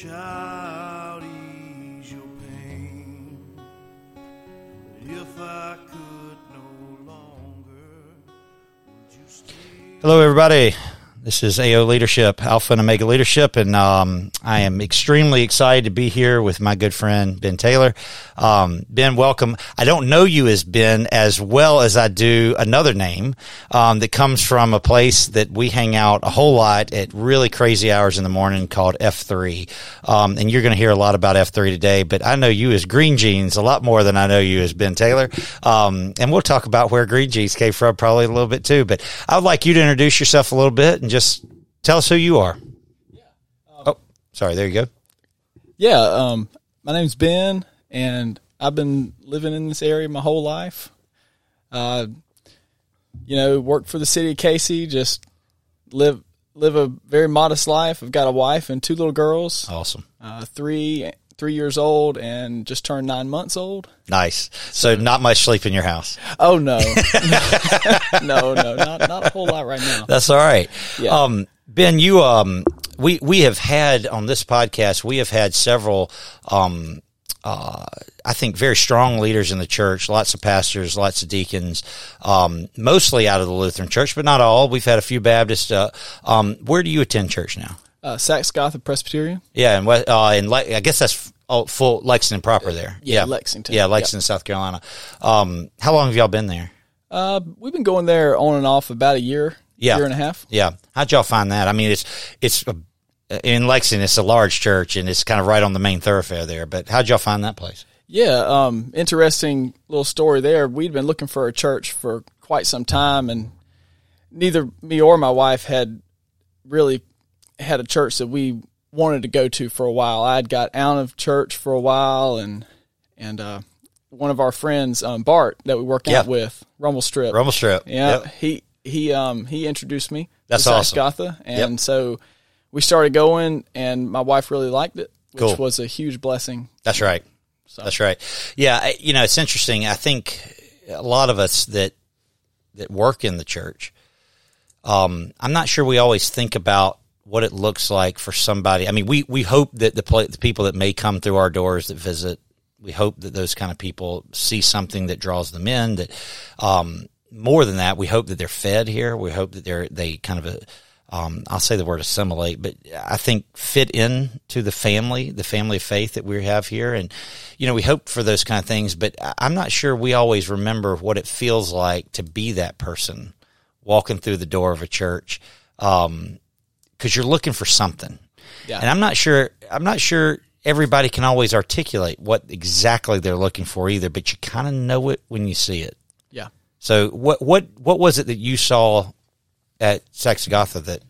child, ease your pain. But if I could no longer? Hello, everybody. This is AO Leadership, Alpha and Omega Leadership, and um, I am extremely excited to be here with my good friend Ben Taylor. Um, ben, welcome. I don't know you as Ben as well as I do another name um, that comes from a place that we hang out a whole lot at really crazy hours in the morning called F3. Um, and you're going to hear a lot about F3 today, but I know you as Green Jeans a lot more than I know you as Ben Taylor. Um, and we'll talk about where Green Jeans came from probably a little bit too. But I would like you to introduce yourself a little bit and just tell us who you are. oh, sorry. There you go. Yeah, um, my name's Ben, and I've been living in this area my whole life. Uh, you know, worked for the city of Cayce, just live live a very modest life. I've got a wife and two little girls, Awesome. uh, three three years old and just turned nine months old. Nice. So not much sleep in your house. Oh no, no, no, not not a whole lot right now. That's all right. Yeah. Um, Ben, you, um, we, we have had on this podcast, we have had several, um, uh, I think very strong leaders in the church, lots of pastors, lots of deacons, um, mostly out of the Lutheran church, but not all. We've had a few Baptists. Uh, um, where do you attend church now? Uh, Saxe Gotha Presbyterian. Yeah. And, uh, in, Le- I guess that's oh, full Lexington proper there. Yeah, Lexington. Yeah. Lexington, South Carolina. Um, how long have y'all been there? Uh, we've been going there on and off about a year, Yeah. year and a half. Yeah. How'd y'all find that? I mean, it's, it's a, in Lexington, it's a large church and it's kind of right on the main thoroughfare there, but how'd y'all find that place? Yeah, um, interesting little story there. We'd been looking for a church for quite some time, and neither me or my wife had really had a church that we wanted to go to for a while. I'd got out of church for a while, and and uh, one of our friends, um, Bart, that we work Yeah. out with, Rumble Strip. Rumble Strip. Yeah, Yep. he he um he introduced me. That's to awesome. Saxe Gotha, and so we started going, and my wife really liked it, which Cool. was a huge blessing. That's right. So- That's right. Yeah. You know, it's interesting. I think a lot of us that, that work in the church, um, I'm not sure we always think about what it looks like for somebody. I mean, we, we hope that the, the people that may come through our doors that visit, we hope that those kind of people see something that draws them in that, um, more than that, we hope that they're fed here. We hope that they're, they kind of, a, um, I'll say the word assimilate, but I think fit in to the family, the family of faith that we have here. And, you know, we hope for those kind of things, but I'm not sure we always remember what it feels like to be that person walking through the door of a church. Um, cause you're looking for something. Yeah. And I'm not sure, I'm not sure everybody can always articulate what exactly they're looking for either, but you kind of know it when you see it. Yeah. So what, what, what was it that you saw at Saxagotha that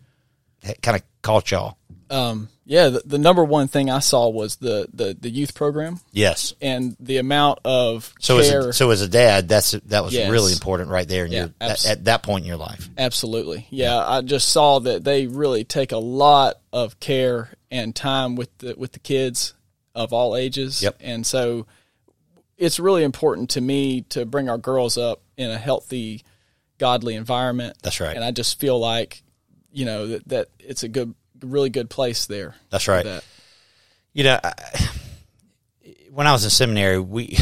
kind of caught y'all? Um, yeah, the, the number one thing I saw was the, the, the youth program Yes. and the amount of So as a, so as a dad, that's that was Yes. really important right there in Yeah, your, at, abs- at that point in your life. Absolutely. Yeah, I just saw that they really take a lot of care and time with the with the kids of all ages. Yep. And so it's really important to me to bring our girls up in a healthy, godly environment. That's right. And I just feel like, you know, that, that it's a good really good place there. That's right. That. you know, I, when I was in seminary, we,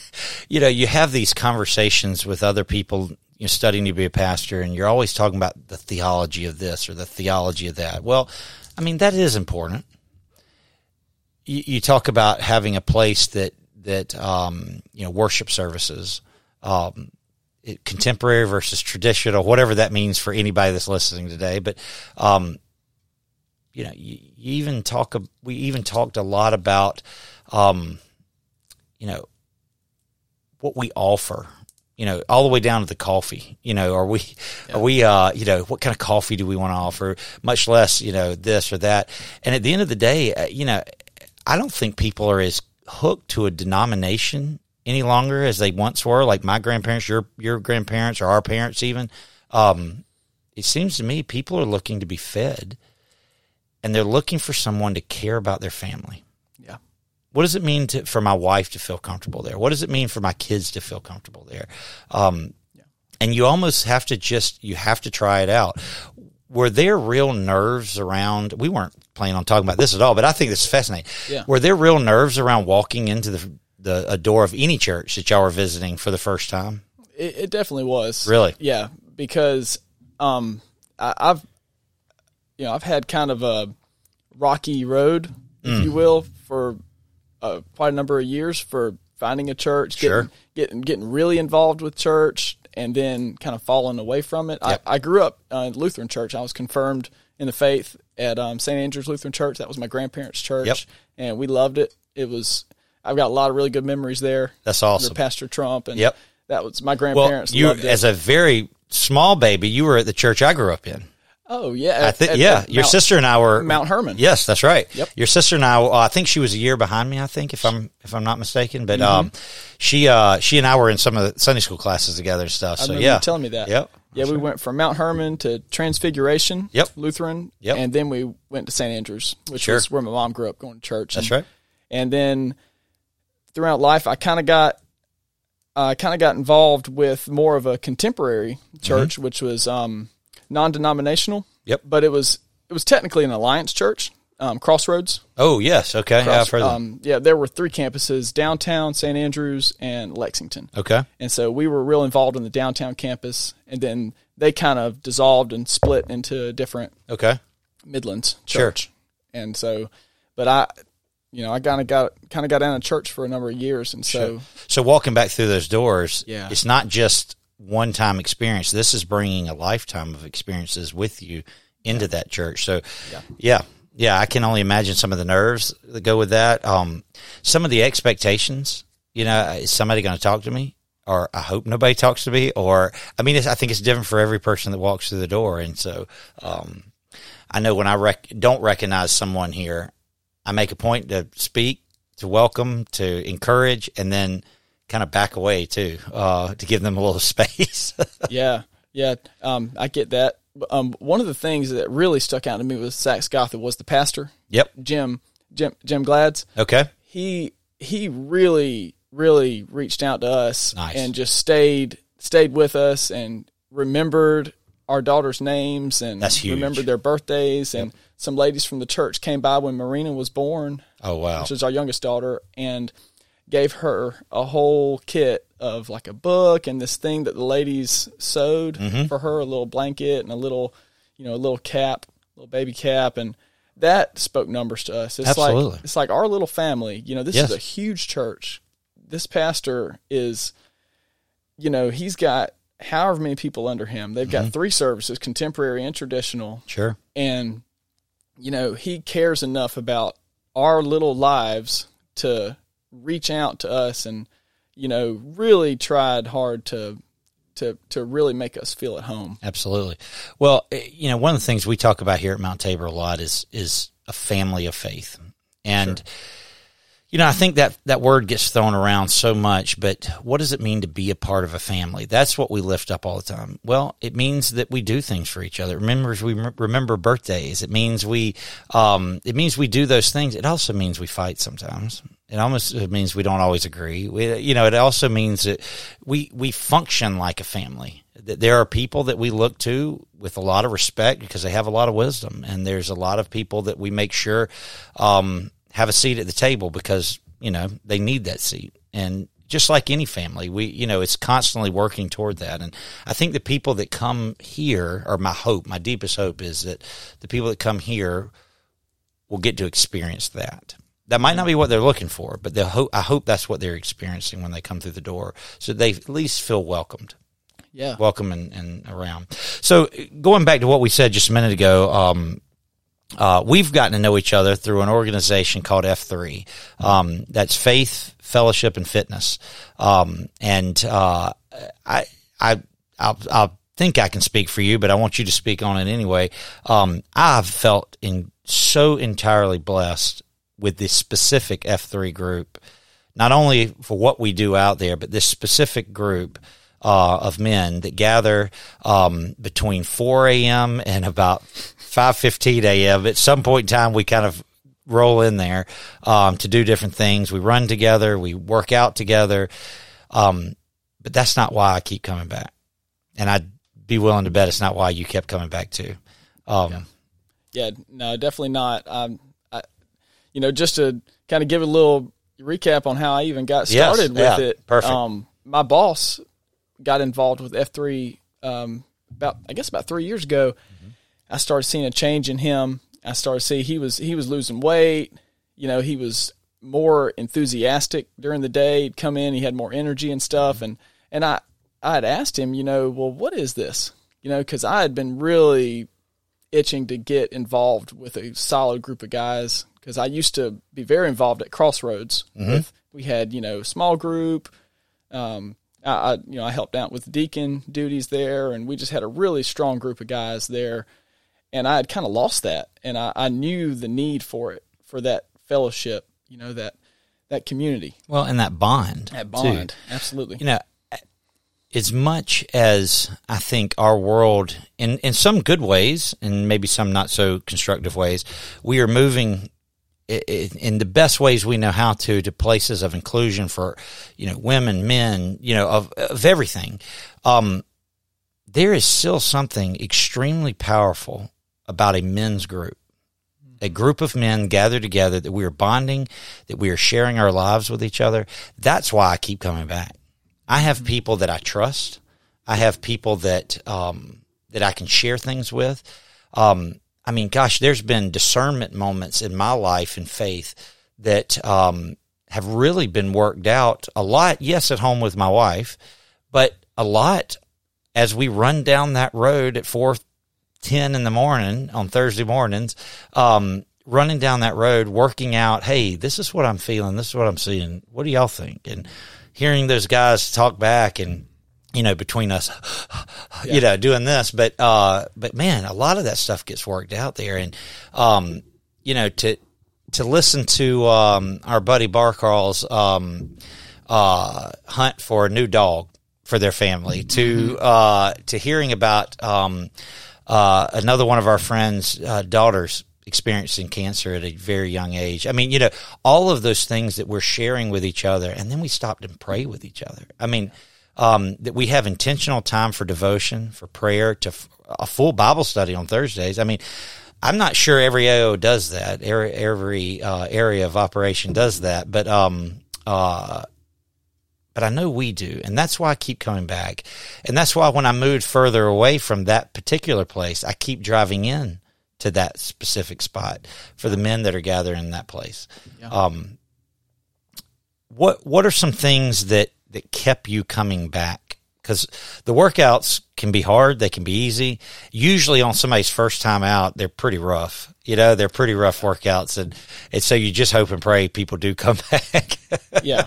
you know, you have these conversations with other people, you know, studying to be a pastor, and you're always talking about the theology of this or the theology of that. Well, I mean, that is important. You, you talk about having a place that that um, you know worship services, um, it- contemporary versus traditional, whatever that means for anybody that's listening today. But um, you know, you, you even talk. We even talked a lot about, um, you know, what we offer. You know, all the way down to the coffee. You know, are we, are we, uh, you know, what kind of coffee do we want to offer? Much less, you know, this or that. And at the end of the day, uh, you know, I don't think people are as hooked to a denomination any longer as they once were. Like my grandparents, your your grandparents, or our parents, even. Um, it seems to me people are looking to be fed, and they're looking for someone to care about their family. Yeah. What does it mean to, for my wife to feel comfortable there? What does it mean for my kids to feel comfortable there? Um, and you almost have to just you have to try it out. Were there real nerves around? We weren't planning on talking about this at all, but I think this is fascinating. Yeah. Were there real nerves around walking into the the a door of any church that y'all were visiting for the first time? It, it definitely was. Really? Yeah, because um, I, I've you know I've had kind of a rocky road, if Mm. you will, for uh, quite a number of years for finding a church, Sure. getting, getting getting really involved with church, and then kind of falling away from it. Yep. I, I grew up uh, in Lutheran church. I was confirmed in the faith at um, St. Andrew's Lutheran Church. That was my grandparents' church, Yep. and we loved it. It was I've got a lot of really good memories there. That's awesome. Pastor Trump, and Yep. that was my grandparents. Well, you as a very small baby, you were at the church I grew up in. Oh yeah, I think yeah, at your Mount- sister and I were Mount Hermon. Yes, that's right. Yep. Your sister and I. uh, I think she was a year behind me. I think if I'm if I'm not mistaken, but Mm-hmm. um, she uh she and I were in some of the Sunday school classes together and stuff. I So yeah, you telling me that. Yep. Yeah, we went from Mount Hermon to Transfiguration. Yep. Lutheran. Yep. And then we went to St. Andrews, which Sure. was where my mom grew up going to church. That's and, right. And then throughout life, I kind of got. I kind of got involved with more of a contemporary church, which was um, non-denominational. Yep. But it was it was technically an alliance church, um, Crossroads. Oh yes, okay. yeah, I've heard um, yeah, there were three campuses: downtown, St. Andrews, and Lexington. Okay, And so we were real involved in the downtown campus, and then they kind of dissolved and split into a different okay, Midlands Sure. church. And so, but I, you know, I kind of got kind of got out of church for a number of years, and so So walking back through those doors, Yeah. it's not just one time experience. This is bringing a lifetime of experiences with you into that church. So, yeah. yeah, I can only imagine some of the nerves that go with that. Um, some of the expectations. You know, is somebody going to talk to me? Or I hope nobody talks to me. Or I mean, it's, I think it's different for every person that walks through the door. And so, um, I know when I rec- don't recognize someone here, I make a point to speak, to welcome, to encourage, and then kind of back away too, uh, to give them a little space. yeah, yeah, um, I get that. Um, one of the things that really stuck out to me with Saxe Gotha was the pastor, yep. Jim Jim Jim Glads. Okay. he he really really reached out to us Nice. and just stayed stayed with us and remembered our daughters' names and That's huge. remembered their birthdays and some ladies from the church came by when Marina was born, Oh wow. which is our youngest daughter, and gave her a whole kit of like a book and this thing that the ladies sewed Mm-hmm. for her, a little blanket and a little, you know, a little cap, little baby cap, and that spoke numbers to us. It's Absolutely. like it's like our little family. You know, this Yes. is a huge church. This pastor is, you know, he's got however many people under him. They've Mm-hmm. got three services, contemporary and traditional, Sure. and you know he cares enough about our little lives to reach out to us and you know really tried hard to to to really make us feel at home Absolutely. Well, eh, you know, one of the things we talk about here at Mount Tabor a lot is is a family of faith, and you know, I think that that word gets thrown around so much, but what does it mean to be a part of a family? That's what we lift up all the time. Well, it means that we do things for each other. It remembers we remember birthdays. It means we um, it means we do those things. It also means we fight sometimes. It almost means we don't always agree. We, you know, it also means that we we function like a family. That there are people that we look to with a lot of respect because they have a lot of wisdom, and there's a lot of people that we make sure um, have a seat at the table because you know they need that seat. And just like any family, we you know it's constantly working toward that. And I think the people that come here, or my hope, my deepest hope, is that the people that come here will get to experience that. That might not be what they're looking for, but I hope that's what they're experiencing when they come through the door, so they at least feel welcomed yeah welcome and, and around. So going back to what we said just a minute ago, um, uh, we've gotten to know each other through an organization called F3. Um, that's Faith, Fellowship, and Fitness. Um, and uh, I, I, I'll, I'll think I can speak for you, but I want you to speak on it anyway. Um, I've felt in so entirely blessed with this specific F3 group, not only for what we do out there, but this specific group uh, of men that gather um, between 4 a.m. and about 5:15 a.m. At some point in time, we kind of roll in there um, to do different things. We run together, we work out together, um, but that's not why I keep coming back. And I'd be willing to bet it's not why you kept coming back too. Um, Yeah, no, definitely not. You know, just to kind of give a little recap on how I even got Yes, started yeah, with it. perfect. Um, my boss got involved with F three um, about I guess about three years ago. I started seeing a change in him. I started seeing he was he was losing weight. You know, he was more enthusiastic during the day. He'd come in, he had more energy and stuff. And and I I had asked him, you know, well, what is this? You know, because I had been really itching to get involved with a solid group of guys because I used to be very involved at Crossroads. With, we had you know small group. Um, I, I you know I helped out with deacon duties there, and we just had a really strong group of guys there. And I had kind of lost that, and I, I knew the need for it for that fellowship. You know that that community, Well, and that bond. that too. bond. Absolutely. you know, as much as I think our world, in in some good ways, and maybe some not so constructive ways, we are moving in the best ways we know how to to places of inclusion for you know women, men, you know of of everything. Um, there is still something extremely powerful about a men's group. A group of men gathered together that we are bonding, that we are sharing our lives with each other. That's why I keep coming back. I have people that I trust. I have people that um, that I can share things with. Um, I mean, gosh, there's been discernment moments in my life and faith that um, have really been worked out a lot. Yes, at home with my wife, but a lot as we run down that road at four ten in the morning on Thursday mornings. Um, running down that road, working out, hey, this is what I'm feeling. This is what I'm seeing. What do y'all think? And hearing those guys talk back and, you know, between us, you know, doing this, but, uh, but man, a lot of that stuff gets worked out there. And, um, you know, to, to listen to, um, our buddy Bar Crawl's, um, uh, hunt for a new dog for their family to, uh, to hearing about, um, uh, another one of our friends' uh, daughters experiencing cancer at a very young age. I mean, you know, all of those things that we're sharing with each other, and then we stopped and pray with each other. I mean, um, that we have intentional time for devotion, for prayer, to f- a full Bible study on Thursdays. I mean, I'm not sure every AO does that. Every, every uh, area of operation does that, but um, uh, but I know we do. And that's why I keep coming back. And that's why when I moved further away from that particular place, I keep driving in to that specific spot for the men that are gathering in that place. Um, what, what are some things that, that kept you coming back? Because the workouts can be hard, they can be easy. Usually, on somebody's first time out, they're pretty rough. You know, they're pretty rough workouts, and, and so you just hope and pray people do come back. yeah,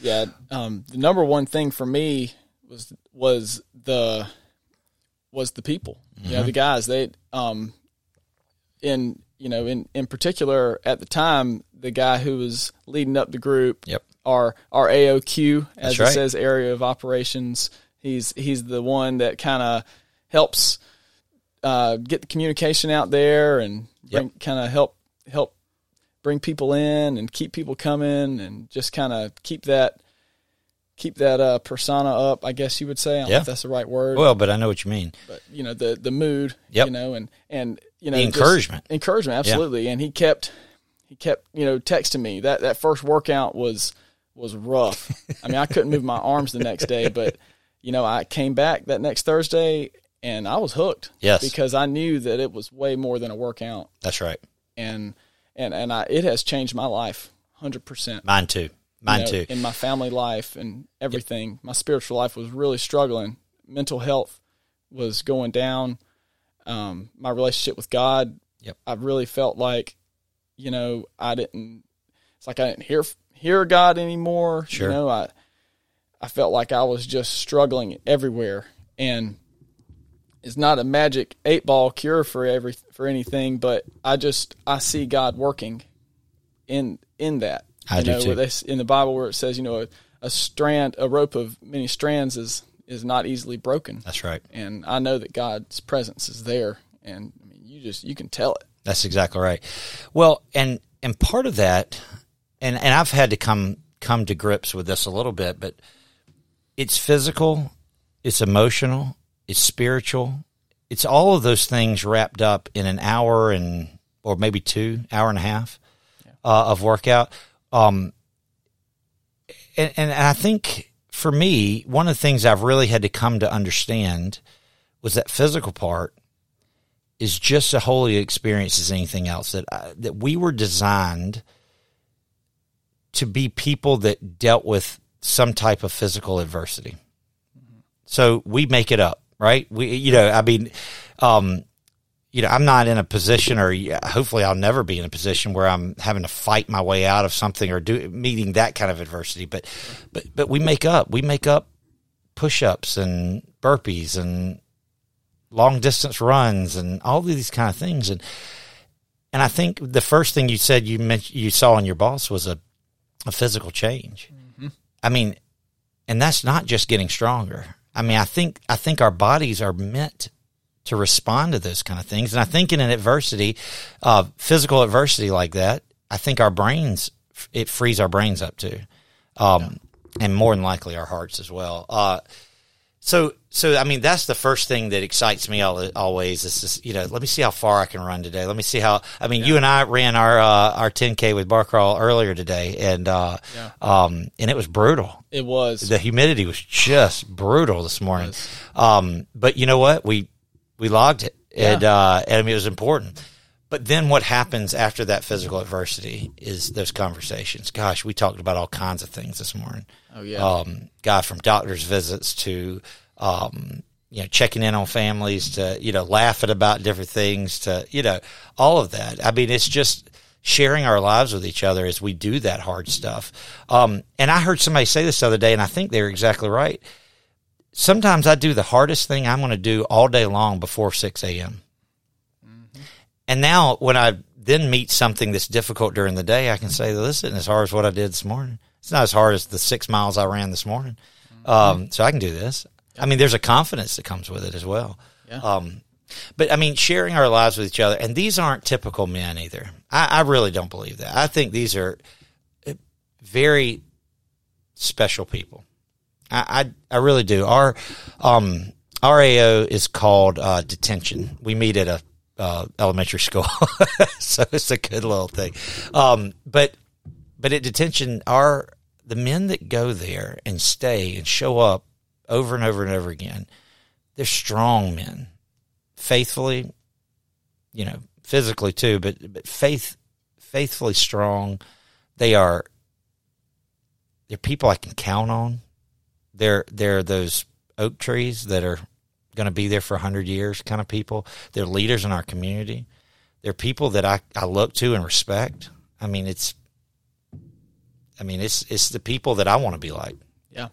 yeah. Um, the number one thing for me was was the was the people. You know, the guys. They um, in you know in in particular at the time, the guy who was leading up the group. Yep. Our our AOQ, as That's it says, area of operations. He's he's the one that kind of helps uh, get the communication out there and bring, kind of help help bring people in and keep people coming and just kind of keep that keep that uh, persona up. I guess you would say. I don't know Yeah. if that's the right word. well, but I know what you mean. but you know the the mood. Yep. You know and and you know The encouragement. encouragement, absolutely. And he kept he kept you know texting me that that first workout was was rough. I mean, I couldn't move my arms the next day, but you know, I came back that next Thursday and I was hooked. Yes. because I knew that it was way more than a workout, That's right. and and and I it has changed my life hundred percent. Mine too. Mine you know, too. In my family life and everything, my spiritual life was really struggling. Mental health was going down. Um, my relationship with God, Yep. I really felt like, you know, I didn't. It's like I didn't hear hear God anymore. Sure. You know, I I felt like I was just struggling everywhere, and it's not a magic eight ball cure for every for anything, but I just I see God working in in that. I you do know, too. where they in the Bible where it says, you know, a, a strand, a rope of many strands is is not easily broken, That's right. and I know that God's presence is there, and I mean, you just you can tell it. That's exactly right. Well, and and part of that, and and I've had to come come to grips with this a little bit, but it's physical, it's emotional, it's spiritual, it's all of those things wrapped up in an hour and or maybe two hour and a half uh, of workout. Um, and, and I think for me, one of the things I've really had to come to understand was that physical part is just as holy experience as anything else. That I, that we were designed to be people that dealt with some type of physical adversity. So we make it up, right? We, you know, I mean, um, you know, I'm not in a position, or hopefully, I'll never be in a position where I'm having to fight my way out of something or do meeting that kind of adversity. But, but, but we make up. We make up push-ups and burpees and long distance runs and all of these kind of things. And and I think the first thing you said you mentioned you saw in your boss was a a physical change. Mm-hmm. I mean, and that's not just getting stronger. I mean, I think I think our bodies are meant to respond to those kind of things, and I think in an adversity, uh, physical adversity like that, I think our brains it frees our brains up too, um, yeah. and more than likely our hearts as well. Uh, so, so I mean, that's the first thing that excites me all, always. Is just, you know, let me see how far I can run today. Let me see how. I mean, yeah. you and I ran our uh, our 10k with bar crawl earlier today, and uh, yeah. um, and it was brutal. It was. The humidity was just brutal this morning. Um, but you know what? We we logged it, yeah. and uh, and I mean, it was important. But then what happens after that physical adversity is those conversations. Gosh, we talked about all kinds of things this morning. Oh yeah. Um, guy from doctor's visits to, um, you know, checking in on families to, you know, laughing about different things to, you know, all of that. I mean, it's just sharing our lives with each other as we do that hard stuff. Um, and I heard somebody say this the other day, and I think they're exactly right. Sometimes I do the hardest thing I'm going to do all day long before 6 a.m. And now when I then meet something that's difficult during the day, I can say, this isn't as hard as what I did this morning. It's not as hard as the six miles I ran this morning. Um, so I can do this. I mean, there's a confidence that comes with it as well. Yeah. Um, but I mean, sharing our lives with each other, and these aren't typical men either. I, I really don't believe that. I think these are uh, very special people. I, I, I really do. Our um, RAO is called uh, detention. We meet at a uh, elementary school, so it's a good little thing. Um, but but at detention, are the men that go there and stay and show up over and over and over again? They're strong men, faithfully, you know, physically too, but but faith faithfully strong. They are they're people I can count on. They're they're those oak trees that are going to be there for 100 years kind of people. They're leaders in our community. They're people that I, I look to and respect. I mean, it's, I mean, it's, it's the people that I want to be like. Yeah.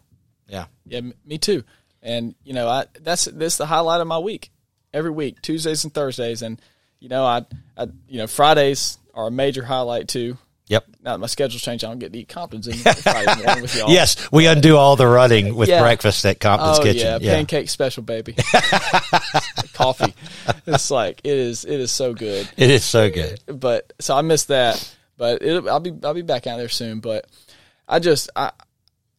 Yeah. Yeah. Me too. And, you know, I, that's, that's the highlight of my week every week, Tuesdays and Thursdays. And, you know, I, I, you know, Fridays are a major highlight too. Yep. Now that my schedule's changed, I don't get to eat Compton's with y'all. Yes, we undo all the running with yeah. breakfast at Compton's oh, Kitchen. Yeah, yeah, pancake special, baby. Coffee. It's like it is. It is so good. It is so good. But so I missed that. But it, I'll be I'll be back out there soon. But I just I,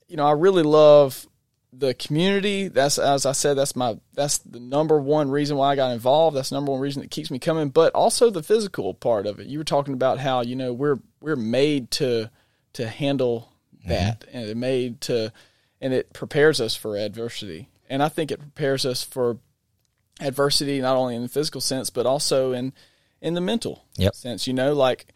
you know, I really love the community that's as i said that's my that's the number one reason why i got involved that's the number one reason that keeps me coming but also the physical part of it you were talking about how you know we're we're made to to handle that mm-hmm. and it made to and it prepares us for adversity and i think it prepares us for adversity not only in the physical sense but also in in the mental yep. sense you know like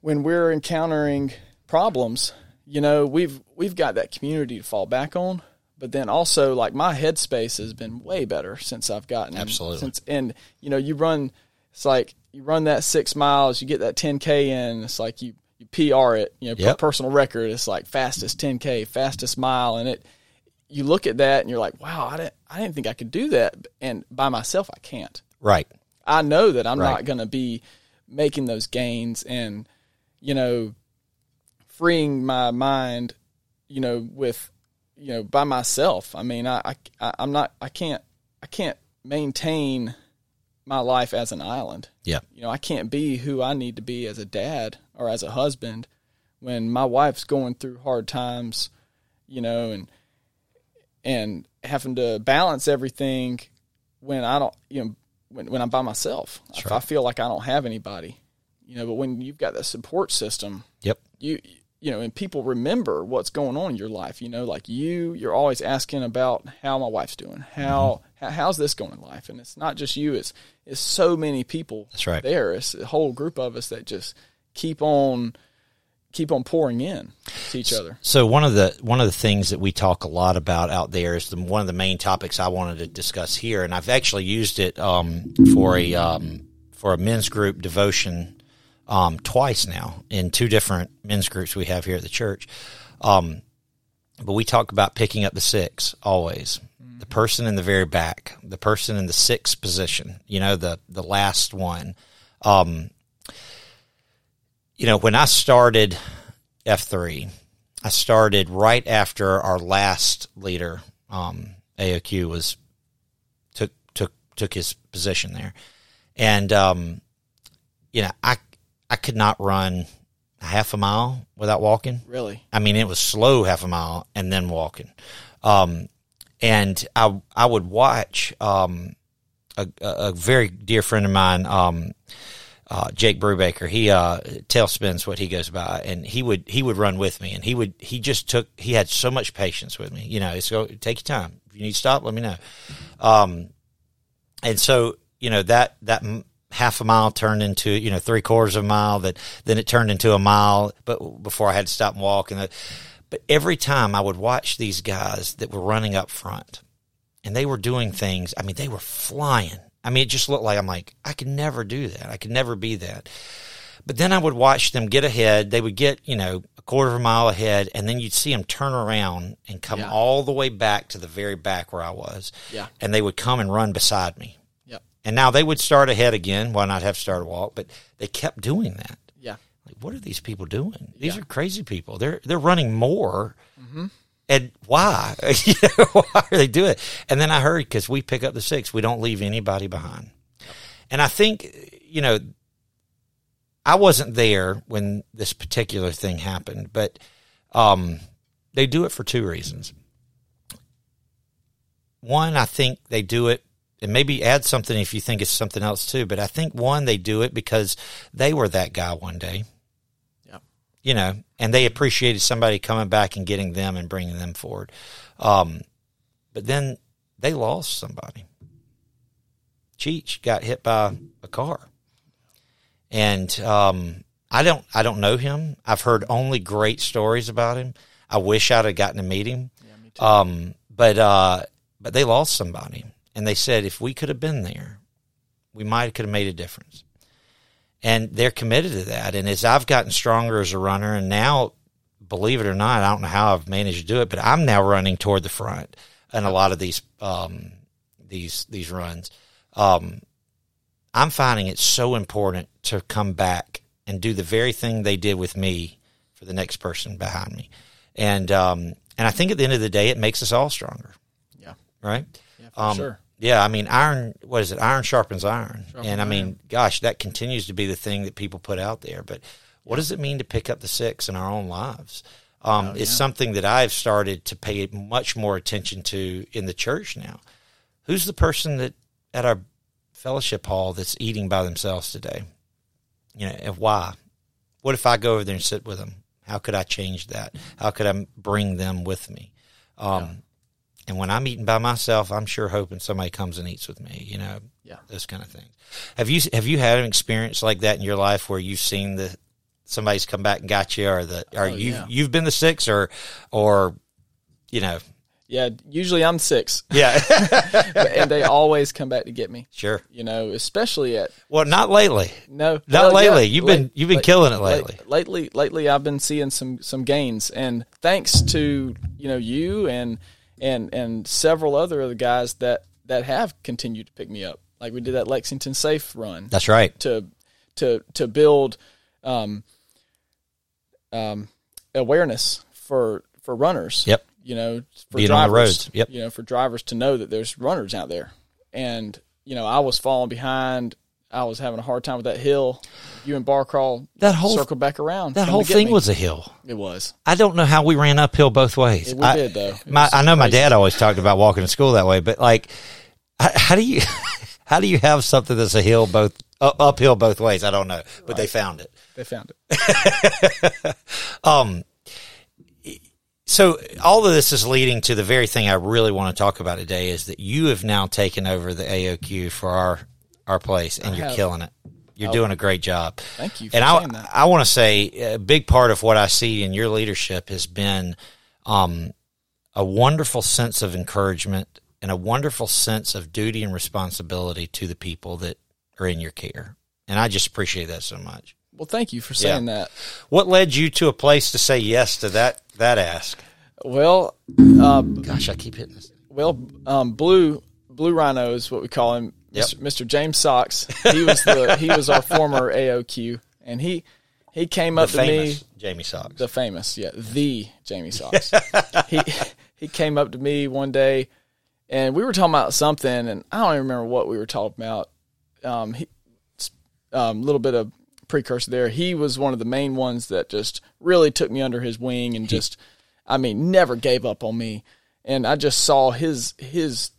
when we're encountering problems you know we've we've got that community to fall back on but then also like my headspace has been way better since I've gotten absolutely since and you know you run it's like you run that six miles you get that 10k in it's like you you PR it you know yep. personal record it's like fastest 10k fastest mile and it you look at that and you're like wow I didn't I didn't think I could do that and by myself I can't right I know that I'm right. not going to be making those gains and you know freeing my mind you know with you know by myself. I mean, I, I I'm not I can't I can't maintain my life as an island. Yeah. You know, I can't be who I need to be as a dad or as a husband when my wife's going through hard times, you know, and and having to balance everything when I don't, you know, when, when I'm by myself. I feel like I don't have anybody, you know, but when you've got that support system, Yep. you you know, and people remember what's going on in your life. You know, like you, you're always asking about how my wife's doing, how, Mm-hmm. how how's this going in life, and it's not just you. It's it's so many people. That's right. There, it's a whole group of us that just keep on keep on pouring in to each other. So one of the one of the things that we talk a lot about out there is the, one of the main topics I wanted to discuss here, and I've actually used it um, for a um, for a men's group devotion um, twice now in two different men's groups we have here at the church. Um, but we talk about picking up the six always. The person in the very back, the person in the sixth position, you know, the the last one. Um, you know, when I started F3, I started right after our last leader, um, AOQ, was took took took his position there, and um, you know, I I could not run half a mile without walking. Really, I mean, it was slow half a mile and then walking. Um, and I I would watch um, a, a very dear friend of mine, um, uh, Jake Brubaker. He uh, tailspins what he goes by, and he would he would run with me, and he would he just took he had so much patience with me. You know, so take your time. If you need to stop, let me know. Um, and so you know that that half a mile turned into you know three quarters of a mile that then it turned into a mile but before i had to stop and walk and that but every time i would watch these guys that were running up front and they were doing things i mean they were flying i mean it just looked like i'm like i could never do that i could never be that but then i would watch them get ahead they would get you know a quarter of a mile ahead and then you'd see them turn around and come Yeah. all the way back to the very back where i was Yeah. and they would come and run beside me. And now they would start ahead again. Why not have start a walk? But they kept doing that. Yeah. Like, what are these people doing? These Yeah. are crazy people. They're they're running more. And why? you know, why are they doing it? And then I heard because we pick up the six, we don't leave anybody behind. And I think you know, I wasn't there when this particular thing happened, but um, they do it for two reasons. One, I think they do it and maybe add something if you think it's something else too. But I think one, they do it because they were that guy one day, Yeah. you know, and they appreciated somebody coming back and getting them and bringing them forward. Um, but then they lost somebody. Cheech got hit by a car, and um, I don't, I don't know him. I've heard only great stories about him. I wish I'd have gotten to meet him. Yeah, me too. Um, but uh, but they lost somebody, and they said if we could have been there, we might could have made a difference. And they're committed to that. And as I've gotten stronger as a runner, and now, believe it or not, I don't know how I've managed to do it, but I'm now running toward the front in a lot of these um, these these runs. Um, I'm finding it so important to come back and do the very thing they did with me for the next person behind me. And um, and I think at the end of the day, it makes us all stronger, yeah. right? Yeah. For Um, sure. Yeah, I mean, iron. What is it? Iron sharpens iron, and I mean, gosh, that continues to be the thing that people put out there. But what does it mean to pick up the six in our own lives? Um, It's something that I've started to pay much more attention to in the church now. Who's the person that at our fellowship hall that's eating by themselves today? You know, and why? What if I go over there and sit with them? How could I change that? How could I bring them with me? Um, And when I'm eating by myself, I'm sure hoping somebody comes and eats with me. You know, Yeah. those kind of things. Have you have you had an experience like that in your life where you've seen the somebody's come back and got you, or the or Oh, you yeah. you've been the six, or or you know, Yeah. Usually I'm six, yeah, and they always come back to get me. sure. You know, especially at Well, not lately. no, Not well, lately. yeah, You've been- you've been killing it late- lately. lately, lately, I've been seeing some some gains, and thanks to you know you and and and several other of the guys that that have continued to pick me up. Like we did that Lexington Safe run That's right. to to to build um, um, awareness for for runners. Yep. You know, for Being on drivers. the roads. Yep. You know, for drivers to know that there's runners out there, and you know, I was falling behind. I was having a hard time with that hill. You and Bar Crawl That whole- circle back around. That whole thing me. was a hill. It was. I don't know how we ran uphill both ways. We I, did, though. My, I know my dad always talked about walking to school that way, but like, how, how do you, How do you have something that's a hill both uh, uphill both ways? I don't know, but they found it. They found it. Um, so all of this is leading to the very thing I really want to talk about today is that you have now taken over the AOQ for our our place, and you're have. killing it. You're doing a great job. Thank you for And I that. I want to say a big part of what I see in your leadership has been um, a wonderful sense of encouragement and a wonderful sense of duty and responsibility to the people that are in your care. And I just appreciate that so much. Well, thank you for saying that. What led you to a place to say yes to that that ask? Well, Gosh, I keep hitting this. well, um, blue blue rhino is what we call him. Yep. Mr. James Sox. He was the he was our former AOQ, and he he came up The to famous me. Jamie Sox. the famous, yeah, the Jamie Sox. he he came up to me one day, and we were talking about something, and I don't even remember what we were talking about. Um, he, um, little bit of precursor there. He was one of the main ones that just really took me under his wing and just, I mean, never gave up on me. And I just saw his his,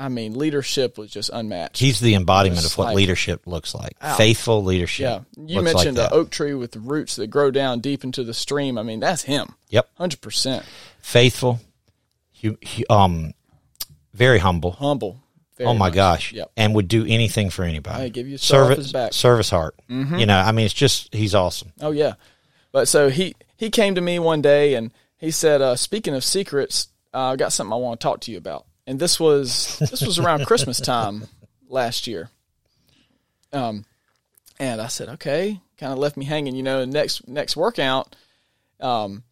I mean, leadership was just unmatched. He's the embodiment of what like- leadership looks like. Faithful leadership. yeah, you mentioned like that. oak tree with the roots that grow down deep into the stream. I mean, that's him, Yep. hundred percent Faithful. hu- hu- um, very humble. humble. very oh my much. gosh. Yep. And would do anything for anybody. I give you a star off service, back. Mm-hmm. service heart. You know, I mean, it's just he's awesome. Oh yeah, but so he he came to me one day and he said, uh, "Speaking of secrets, uh, I got something I want to talk to you about." And this was this was around Christmas time last year. Um, and I said, "Okay." Kind of left me hanging, you know. Next next workout, um,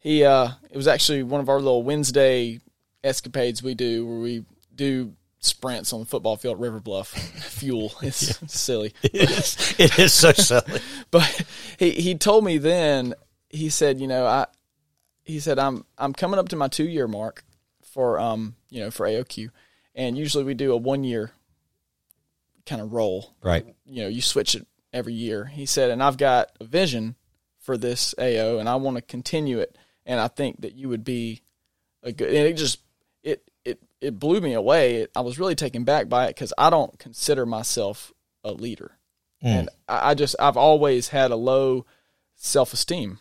he uh, it was actually one of our little Wednesday escapades we do where we do sprints on the football field at River Bluff. Fuel, it's silly. It is, it is so silly. but he he told me then he said you know i he said i'm i'm coming up to my two year mark for um you know for aoq and usually we do a one year kind of roll. Right. you know you switch it every year. He said and i've got a vision for this ao and i want to continue it and i think that you would be a good and it just it it it blew me away. I was really taken back by it because i don't consider myself a leader. And I, I just I've always had a low self esteem,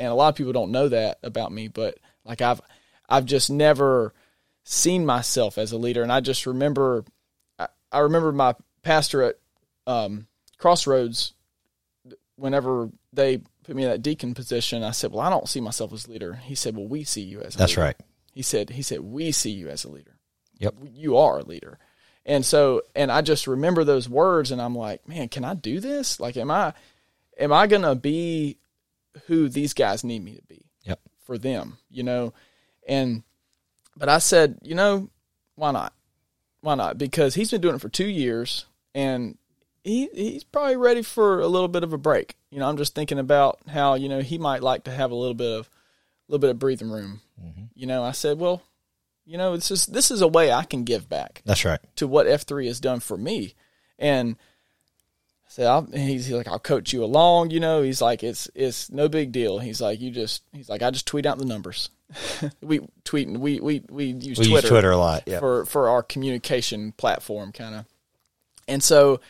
and a lot of people don't know that about me. But like I've I've just never seen myself as a leader, and I just remember I, I remember my pastor at um, Crossroads. Whenever they put me in that deacon position, I said, "Well, I don't see myself as a leader." He said, "Well, we see you as a That's leader." right. He said, "He said we see you as a leader." Yep. you are a leader. And so, and I just remember those words and I'm like, man, can I do this? Like, am I, am I going to be who these guys need me to be Yep. for them, you know? And, but I said, you know, why not? Why not? Because he's been doing it for two years and he, he's probably ready for a little bit of a break. You know, I'm just thinking about how, you know, he might like to have a little bit of, a little bit of breathing room. Mm-hmm. You know, I said, well, you know, this is, this is a way I can give back That's right. to what F three has done for me. And I said, I'll, he's, he's like, I'll coach you along. You know, he's like, it's it's no big deal. He's like, you just, he's like, I just tweet out the numbers. We tweet, and we we we use We Twitter, use Twitter a lot. Yeah. for for our communication platform, kind of. And so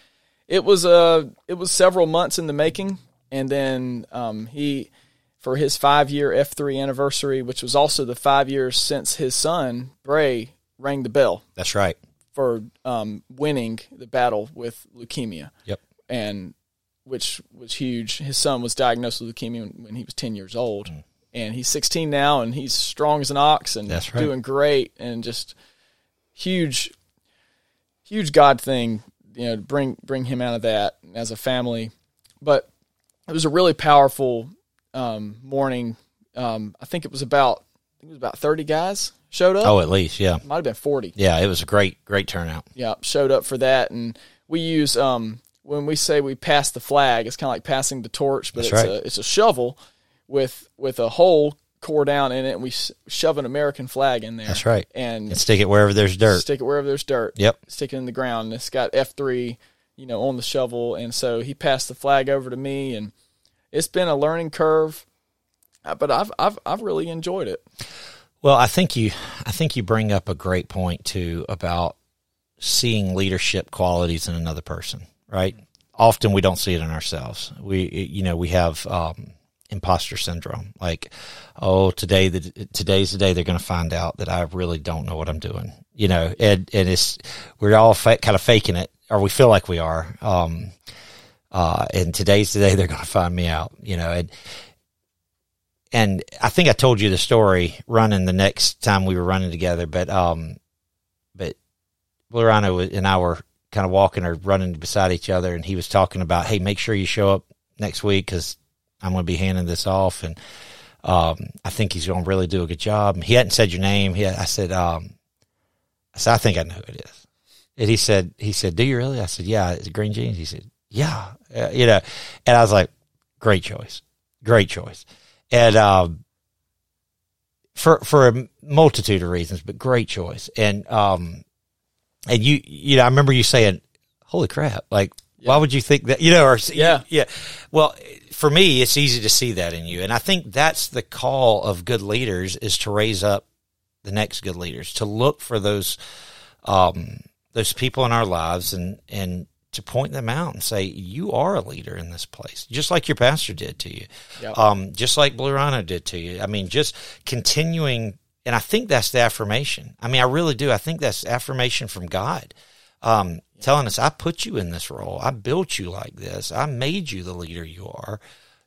it was uh it was several months in the making, and then um, he for his five year F three anniversary, which was also the five years since his son Bray rang the bell That's right. for um, winning the battle with leukemia, Yep. and which was huge. His son was diagnosed with leukemia when, when he was ten years old, and he's 16 now, and he's strong as an ox and right. doing great, and just huge, huge God thing, you know, to bring bring him out of that as a family. But it was a really powerful um, morning. Um, I think it was about I think it was about 30 guys showed up. Oh, at least. Yeah. Might have been 40 Yeah. It was a great, great turnout. yeah, showed up for that. And we use um, when we say we pass the flag, it's kind of like passing the torch, but That's it's right. a it's a shovel with with a hole core down in it, and we shove an American flag in there. That's right. and And stick it wherever there's dirt. stick it wherever there's dirt. Yep. stick it in the ground. And it's got F three, you know, on the shovel, and so he passed the flag over to me, and it's been a learning curve, uh, but I've I've I've really enjoyed it. Well, I think you, I think you bring up a great point too about seeing leadership qualities in another person, right? Often we don't see it in ourselves. We, you know, we have um, imposter syndrome. Like, oh, today the today's the day they're going to find out that I really don't know what I'm doing. You know, and and it's we're all fa- kind of faking it, or we feel like we are. Um, uh, and today's the day they're going to find me out. You know, and and I think I told you the story running the next time we were running together, but um, but Lorano and I were kind of walking or running beside each other, and he was talking about, hey, make sure you show up next week because I'm going to be handing this off, and um, I think he's going to really do a good job. He hadn't said your name. He, I said, um, I said, I think I know who it is. And he said, he said, do you really? I said, yeah. It's Green Jeans. He said, yeah, uh, you know, and I was like, great choice, great choice, and um, for for a multitude of reasons, but great choice, and um, and you, you know, I remember you saying, "Holy crap!" Like, yeah. why would you think that? You know, or yeah, yeah. Well, for me, it's easy to see that in you. And I think that's the call of good leaders is to raise up the next good leaders, to look for those, um, those people in our lives and, and to point them out and say, you are a leader in this place, just like your pastor did to you. Yep. Um, just like Blue Rhino did to you. I mean, just continuing. And I think that's the affirmation. I mean, I really do. I think that's affirmation from God. Um, telling us, I put you in this role. I built you like this. I made you the leader you are.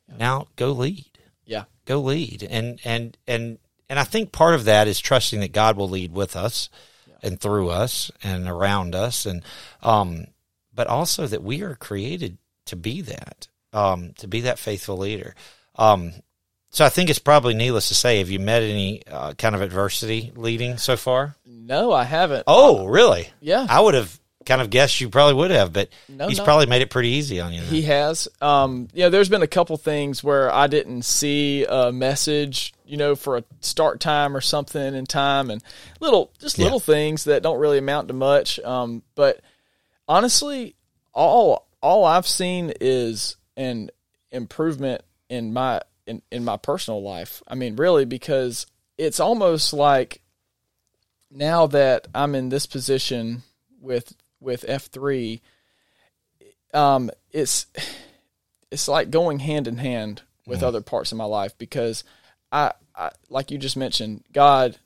Yeah. Now go lead. Yeah. Go lead. And, and, and, and I think part of that is trusting that God will lead with us yeah. and through us and around us. And, um, but also that we are created to be that, um, to be that faithful leader. Um, so I think it's probably needless to say. Have you met any uh, kind of adversity leading so far? No, I haven't. Oh, really? Yeah. I would have kind of guessed you probably would have, but no, he's no. probably made it pretty easy on you. He has. Um, you know, there's been a couple things where I didn't see a message, you know, for a start time or something in time, and little, just little yeah. things that don't really amount to much. Um, but honestly, all all I've seen is an improvement in my in, in my personal life. I mean, really, because it's almost like now that I'm in this position with with F three, um, it's it's like going hand in hand with mm. other parts of my life because I, I, like you just mentioned, God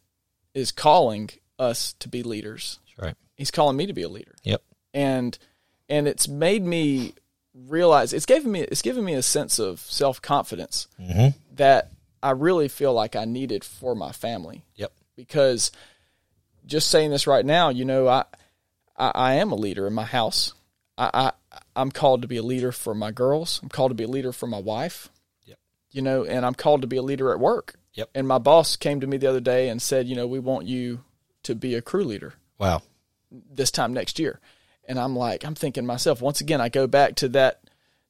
is calling us to be leaders. That's right. He's calling me to be a leader. Yep. And and it's made me realize it's given me it's given me a sense of self confidence mm-hmm. that I really feel like I needed for my family. Yep. Because just saying this right now, you know, I I, I am a leader in my house. I, I I'm called to be a leader for my girls. I'm called to be a leader for my wife. Yep. You know, and I'm called to be a leader at work. Yep. And my boss came to me the other day and said, you know, we want you to be a crew leader. Wow. This time next year. And I'm like, I'm thinking myself, once again, I go back to that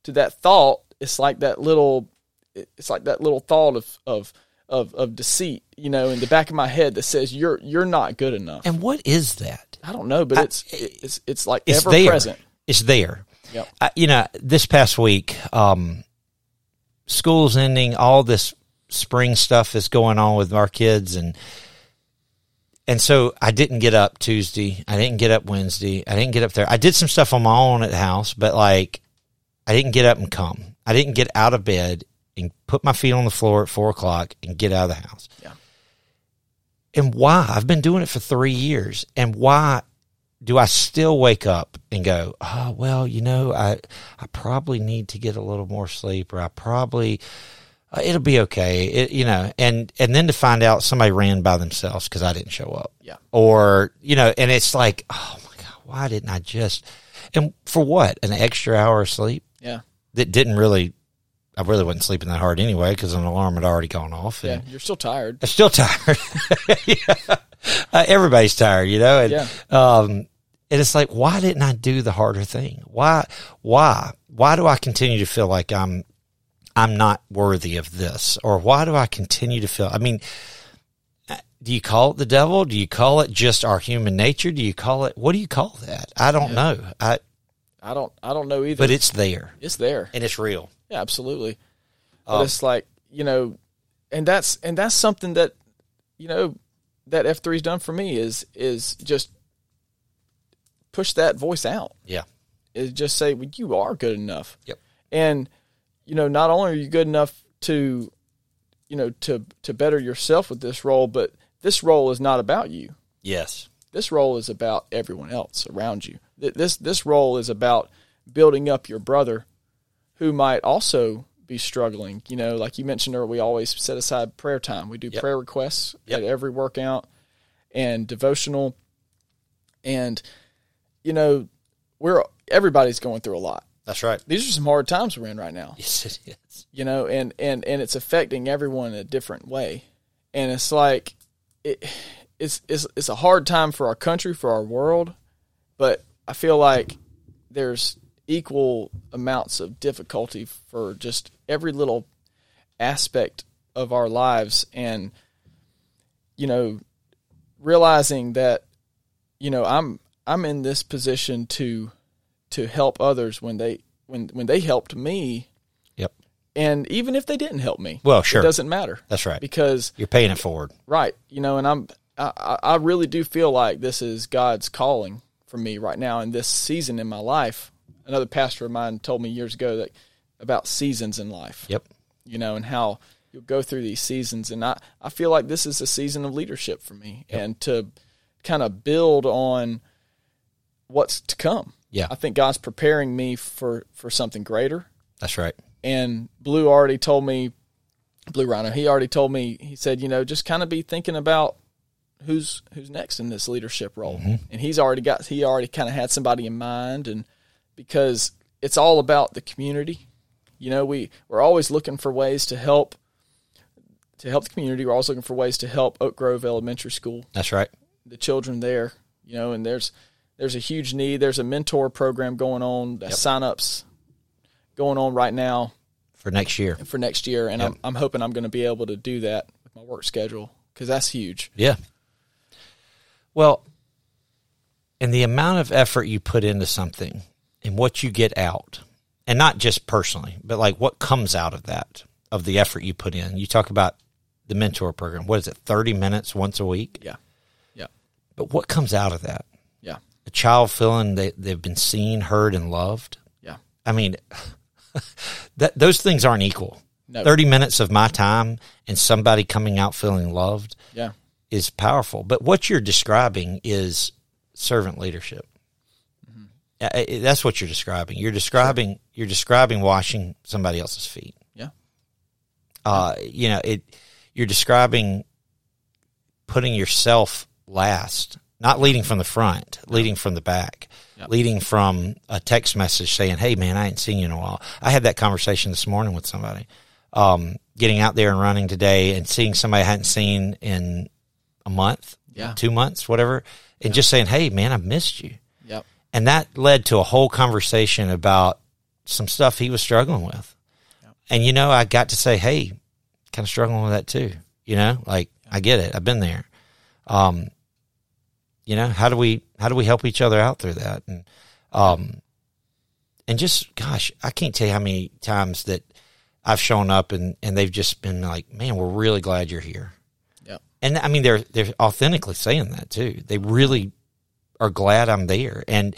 to that thought. It's like that little it's like that little thought of of of, of deceit, you know, in the back of my head that says you're you're not good enough. And what is that? I don't know, but I, it's it's it's like it's ever there. present. It's there. Yep. I, you know, this past week, um, school's ending. All this spring stuff is going on with our kids, and and so I didn't get up Tuesday. I didn't get up Wednesday. I didn't get up there. I did some stuff on my own at the house, but like I didn't get up and come. I didn't get out of bed and put my feet on the floor at four o'clock and get out of the house. Yeah. And why? I've been doing it for three years. And why do I still wake up and go, oh, well, you know, I, I probably need to get a little more sleep or I probably, uh, it'll be okay. It, you know, and, and then to find out somebody ran by themselves because I didn't show up. Yeah. Or, you know, and it's like, oh my God, why didn't I just, and for what? An extra hour of sleep? Yeah. That didn't really I really wasn't sleeping that hard anyway because an alarm had already gone off. yeah, you're still tired. I'm still tired. yeah. uh, everybody's tired, you know. And, yeah. Um, and it's like, why didn't I do the harder thing? Why? Why? Why do I continue to feel like I'm I'm not worthy of this, or why do I continue to feel? I mean, do you call it the devil? Do you call it just our human nature? Do you call it what do you call that? I don't yeah. know. I I don't I don't know either. But it's there. It's there. And it's real. Yeah, absolutely. But um, it's like you know, and that's and that's something that you know that F three's done for me is is just push that voice out. Yeah. Is just say well, you are good enough. Yep. And you know, not only are you good enough to, you know, to to better yourself with this role, but this role is not about you. Yes. This role is about everyone else around you. Th- This this role is about building up your brother, who might also be struggling. You know, like you mentioned earlier, we always set aside prayer time. We do Yep. prayer requests Yep. at every workout and devotional, and you know, we're everybody's going through a lot. That's right. These are some hard times we're in right now Yes, it is. you know and and and it's affecting everyone in a different way and it's like it it's it's it's a hard time for our country for our world but i feel like there's equal amounts of difficulty for just every little aspect of our lives and you know realizing that you know i'm i'm in this position to to help others when they when when they helped me Yep. and even if they didn't help me Well, sure. it doesn't matter That's right. because You're paying it forward. right you know and i'm I, I I really do feel like this is god's calling for me right now in this season in my life another pastor of mine told me years ago that about seasons in life Yep. you know, and how you'll go through these seasons. And I, I feel like this is a season of leadership for me and to kind of build on what's to come. Yeah. I think God's preparing me for, for something greater. That's right. And Blue already told me, Blue Rhino, he already told me, he said, you know, just kind of be thinking about who's who's next in this leadership role. Mm-hmm. And he's already got he already kind of had somebody in mind and because it's all about the community. You know, we we're always looking for ways to help to help the community. We're always looking for ways to help Oak Grove Elementary School, That's right. the children there. You know, and there's there's a huge need. There's a mentor program going on. That sign-ups going on right now For next year. for next year, and I'm I'm hoping I'm going to be able to do that with my work schedule because that's huge. Yeah. Well, and the amount of effort you put into something and what you get out, and not just personally, but like what comes out of that, of the effort you put in. You talk about the mentor program. What is it, 30 minutes once a week? Yeah, yeah, But what comes out of that? yeah, A child feeling they, they've been seen, heard, and loved. yeah. I mean, that those things aren't equal. No. 30 minutes of my time and somebody coming out feeling loved Yeah, is powerful. But what you're describing is servant leadership. That's what you're describing. You're describing you're describing washing somebody else's feet. yeah, Uh, you know, it. You're describing putting yourself last, not leading from the front, leading from the back, Yeah. leading from a text message saying, "Hey, man, I ain't seen you in a while." I had that conversation this morning with somebody. Um, getting out there and running today and seeing somebody I hadn't seen in a month, Yeah. two months, whatever, and just saying, "Hey, man, I've missed you." Yeah, And that led to a whole conversation about some stuff he was struggling with. And, you know, I got to say, hey, kind of struggling with that too. You know, like I get it. I've been there. Um, you know, how do we, how do we help each other out through that? And, um, and just, gosh, I can't tell you how many times that I've shown up and, and they've just been like, man, we're really glad you're here. yeah, And I mean, they're, they're authentically saying that too. They really are glad I'm there. And,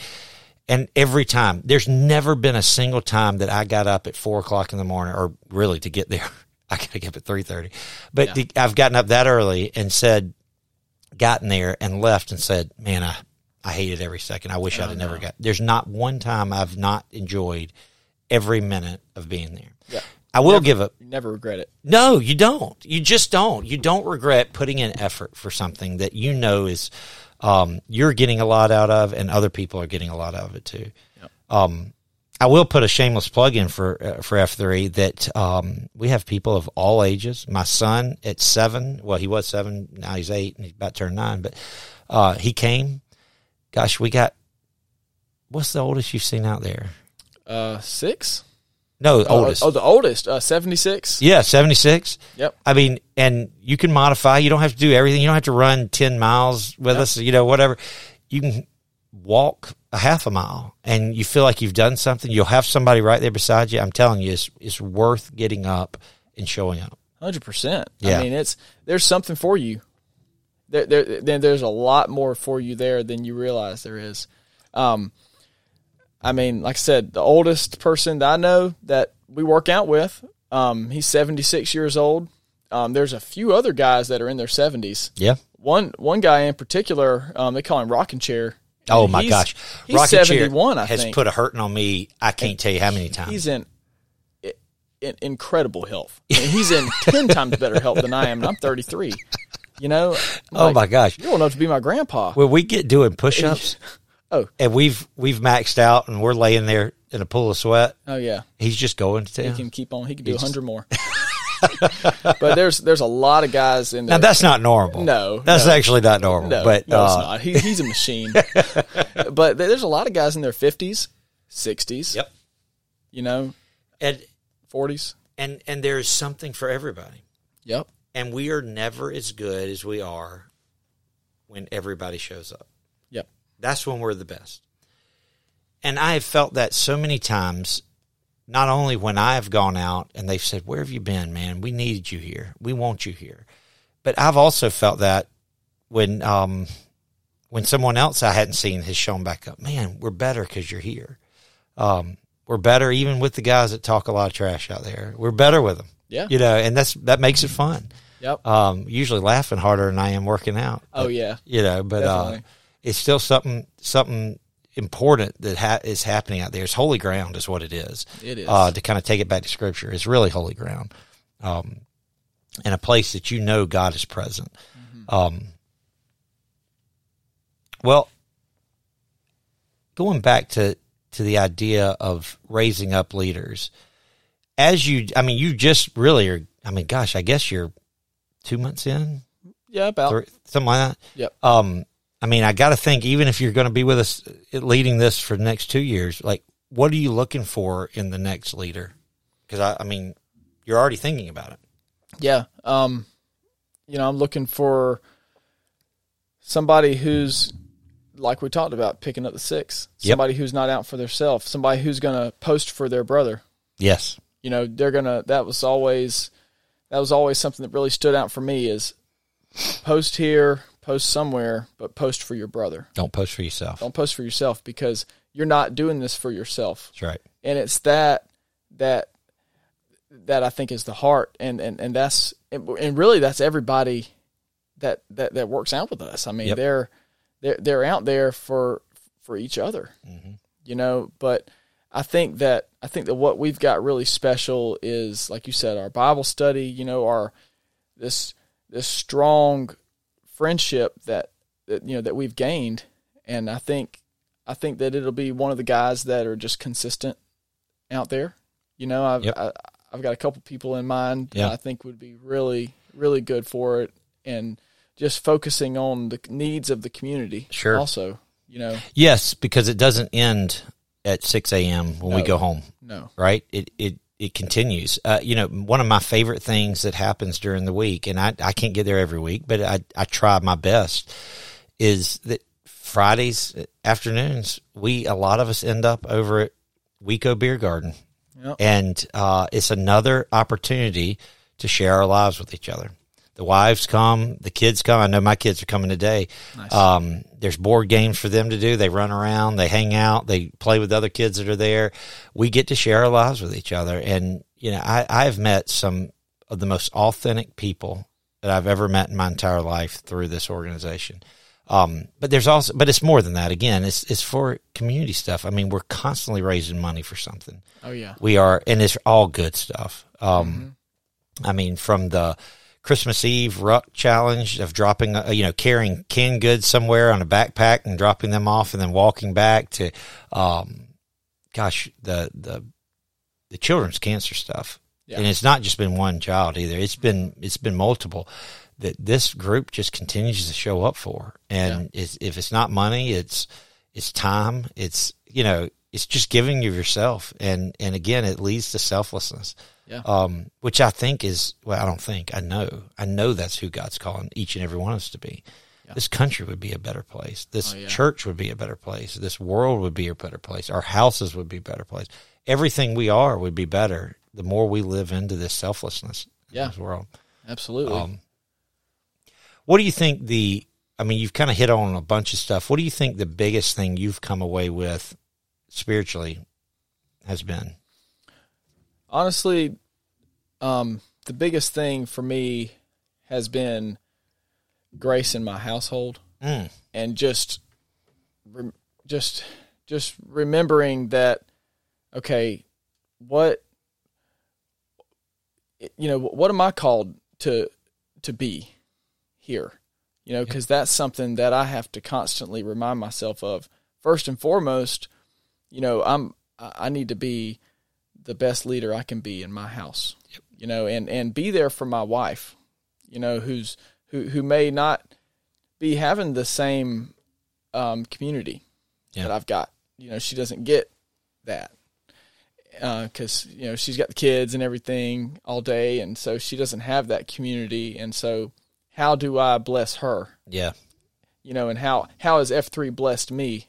and every time, there's never been a single time that I got up at four o'clock in the morning, or really to get there, I got to get up at three thirty. But Yeah. to- I've gotten up that early and said, gotten there and left and said, "Man, I I hated every second. I wish I'd have never got." There's not one time I've not enjoyed every minute of being there. yeah. I will Never- give up. Never regret it. No, you don't. You just don't. You don't regret putting in effort for something that you know is um, you're getting a lot out of, and other people are getting a lot out of it too. Yep. Um, I will put a shameless plug in for uh, for F three that um, we have people of all ages. My son at seven, well, he was seven, now he's eight, and he's about to turn nine. But uh, he came. Gosh, we got. What's the oldest you've seen out there? Uh, six. No, Oh, oldest. Oh, the oldest. Uh, seventy six. Yeah, seventy six. Yep. I mean, and you can modify. You don't have to do everything. You don't have to run 10 miles with us, you know, whatever. You can walk a half a mile and you feel like you've done something. You'll have somebody right there beside you. I'm telling you, it's, it's worth getting up and showing up. Hundred percent. Yeah. I mean, it's there's something for you. There, there, there, there's a lot more for you there than you realize there is. Um, I mean, like I said, the oldest person that I know that we work out with, um, he's 76 years old. Um, there's a few other guys that are in their 70s. Yeah. One one guy in particular, um, they call him Rocking Chair. Oh And my gosh, Rocket Chair 71. I has think put a hurting on me. I can't tell you how many times. he's in, in incredible health. I mean, he's in ten times better health than I am, and I'm 33. You know? I'm oh like, my gosh, You're old enough to be my grandpa. when we get doing push-ups, Oh. and we've we've maxed out, and we're laying there in a pool of sweat. Oh yeah, He's just going to he can keep on. He can do a hundred more. but there's there's a lot of guys in Now there. that's not normal. No, that's no. actually not normal. no, but no, it's uh, not. He, he's a machine. but there's a lot of guys in their 50s, 60s. Yep. You know, and 40s. and and there's something for everybody. Yep. And we are never as good as we are when everybody shows up. That's when we're the best. And I have felt that so many times, not only when I have gone out and they've said, Where have you been, man? We needed you here. We want you here. But I've also felt that when um, when someone else I hadn't seen has shown back up, man, we're better because you're here. Um, we're better even with the guys that talk a lot of trash out there. We're better with them. Yeah. You know, and that's that makes it fun. Yep. Um, usually laughing harder than I am working out. oh yeah. You know, but uh. It's still something something important that ha- is happening out there. It's holy ground, is what it is. It is. Uh, to kind of take it back to Scripture, it's really holy ground, um, and a place that you know God is present. Mm-hmm. Um, well, going back to to the idea of raising up leaders, as you, I mean, you just really are. I mean, gosh, I guess you're two months in, yeah. About. three, something like that. Yep. Um, I mean, I got to think, even if you're going to be with us uh, leading this for the next two years, like, what are you looking for in the next leader? Because I, I mean, you're already thinking about it. Yeah. Um, you know, I'm looking for somebody who's like we talked about, picking up the six. Yep. Somebody who's not out for themselves. Somebody who's going to post for their brother. Yes. You know, they're gonna. That was always that was always something that really stood out for me is post here, post somewhere, but post for your brother. Don't post for yourself. Don't post for yourself because you're not doing this for yourself. That's right. and it's that that that I think is the heart, and and and that's and really that's everybody that that that works out with us. I mean, Yep. they're they're they're out there for for each other, mm-hmm. you know. But I think that I think that what we've got really special is, like you said, our Bible study. You know, our this this strong friendship that, that you know that we've gained, and I think I think that it'll be one of the guys that are just consistent out there. You know, I've Yep. I, I've got a couple people in mind Yeah. that I think would be really really good for it, and just focusing on the needs of the community. Sure. Also, you know, Yes, because it doesn't end at 6 a.m. when we go home, no, right? It, it, it continues. Uh, you know, one of my favorite things that happens during the week, and I, I can't get there every week, but I, I try my best, is that Fridays afternoons, we, a lot of us end up over at WECO Beer Garden. Yep. And uh, it's another opportunity to share our lives with each other. The wives come, the kids come. I know my kids are coming today. Um, there's board games for them to do. They run around, they hang out, they play with other kids that are there. We get to share our lives with each other. And, you know, I, I've met some of the most authentic people that I've ever met in my entire life through this organization. Um, but there's also, but it's more than that. Again, it's it's for community stuff. I mean, we're constantly raising money for something. oh yeah, We are, and it's all good stuff. Um, I mean, from the Christmas Eve ruck challenge of dropping, uh, you know, carrying canned goods somewhere on a backpack and dropping them off, and then walking back to, um, gosh, the the the children's cancer stuff. Yeah. And it's not just been one child either. It's been it's been multiple that this group just continues to show up for. And it's, if it's not money, it's it's time. It's you know it's just giving of yourself. And and again, it leads to selflessness. Yeah. Um, which I think is well, I don't think I know. I know that's who God's calling each and every one of us to be. This country would be a better place. This Oh, yeah. church would be a better place. This world would be a better place. Our houses would be a better place. Everything we are would be better the more we live into this selflessness Yeah. in this world. absolutely. Um, what do you think the I mean, you've kind of hit on a bunch of stuff. What do you think the biggest thing you've come away with spiritually has been? Honestly, um, the biggest thing for me has been grace in my household Mm. and just just just remembering that okay what you know what am i called to to be here? You know because that's something that i have to constantly remind myself of. First and foremost you know i'm I need to be the best leader i can be in my house you know and and be there for my wife you know who's who who may not be having the same um, community Yeah. that I've got. You know, she doesn't get that because you know she's got the kids and everything all day, and so she doesn't have that community. And so, how do I bless her? Yeah. You know, and how how has F three blessed me?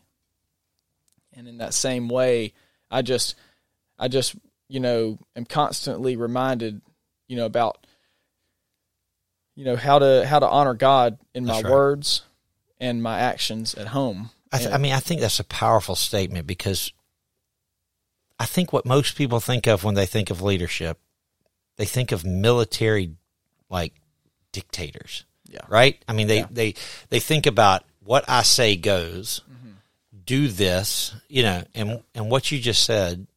And in that same way, I just I just you know am constantly reminded, you know, about you know how to how to honor God in my right. words and my actions at home. I, th- And- I mean, I think that's a powerful statement because I think what most people think of when they think of leadership, they think of military like dictators. Yeah. Right? I mean, they, Yeah. they, they think about what I say goes, Mm-hmm. do this, you know, and, and what you just said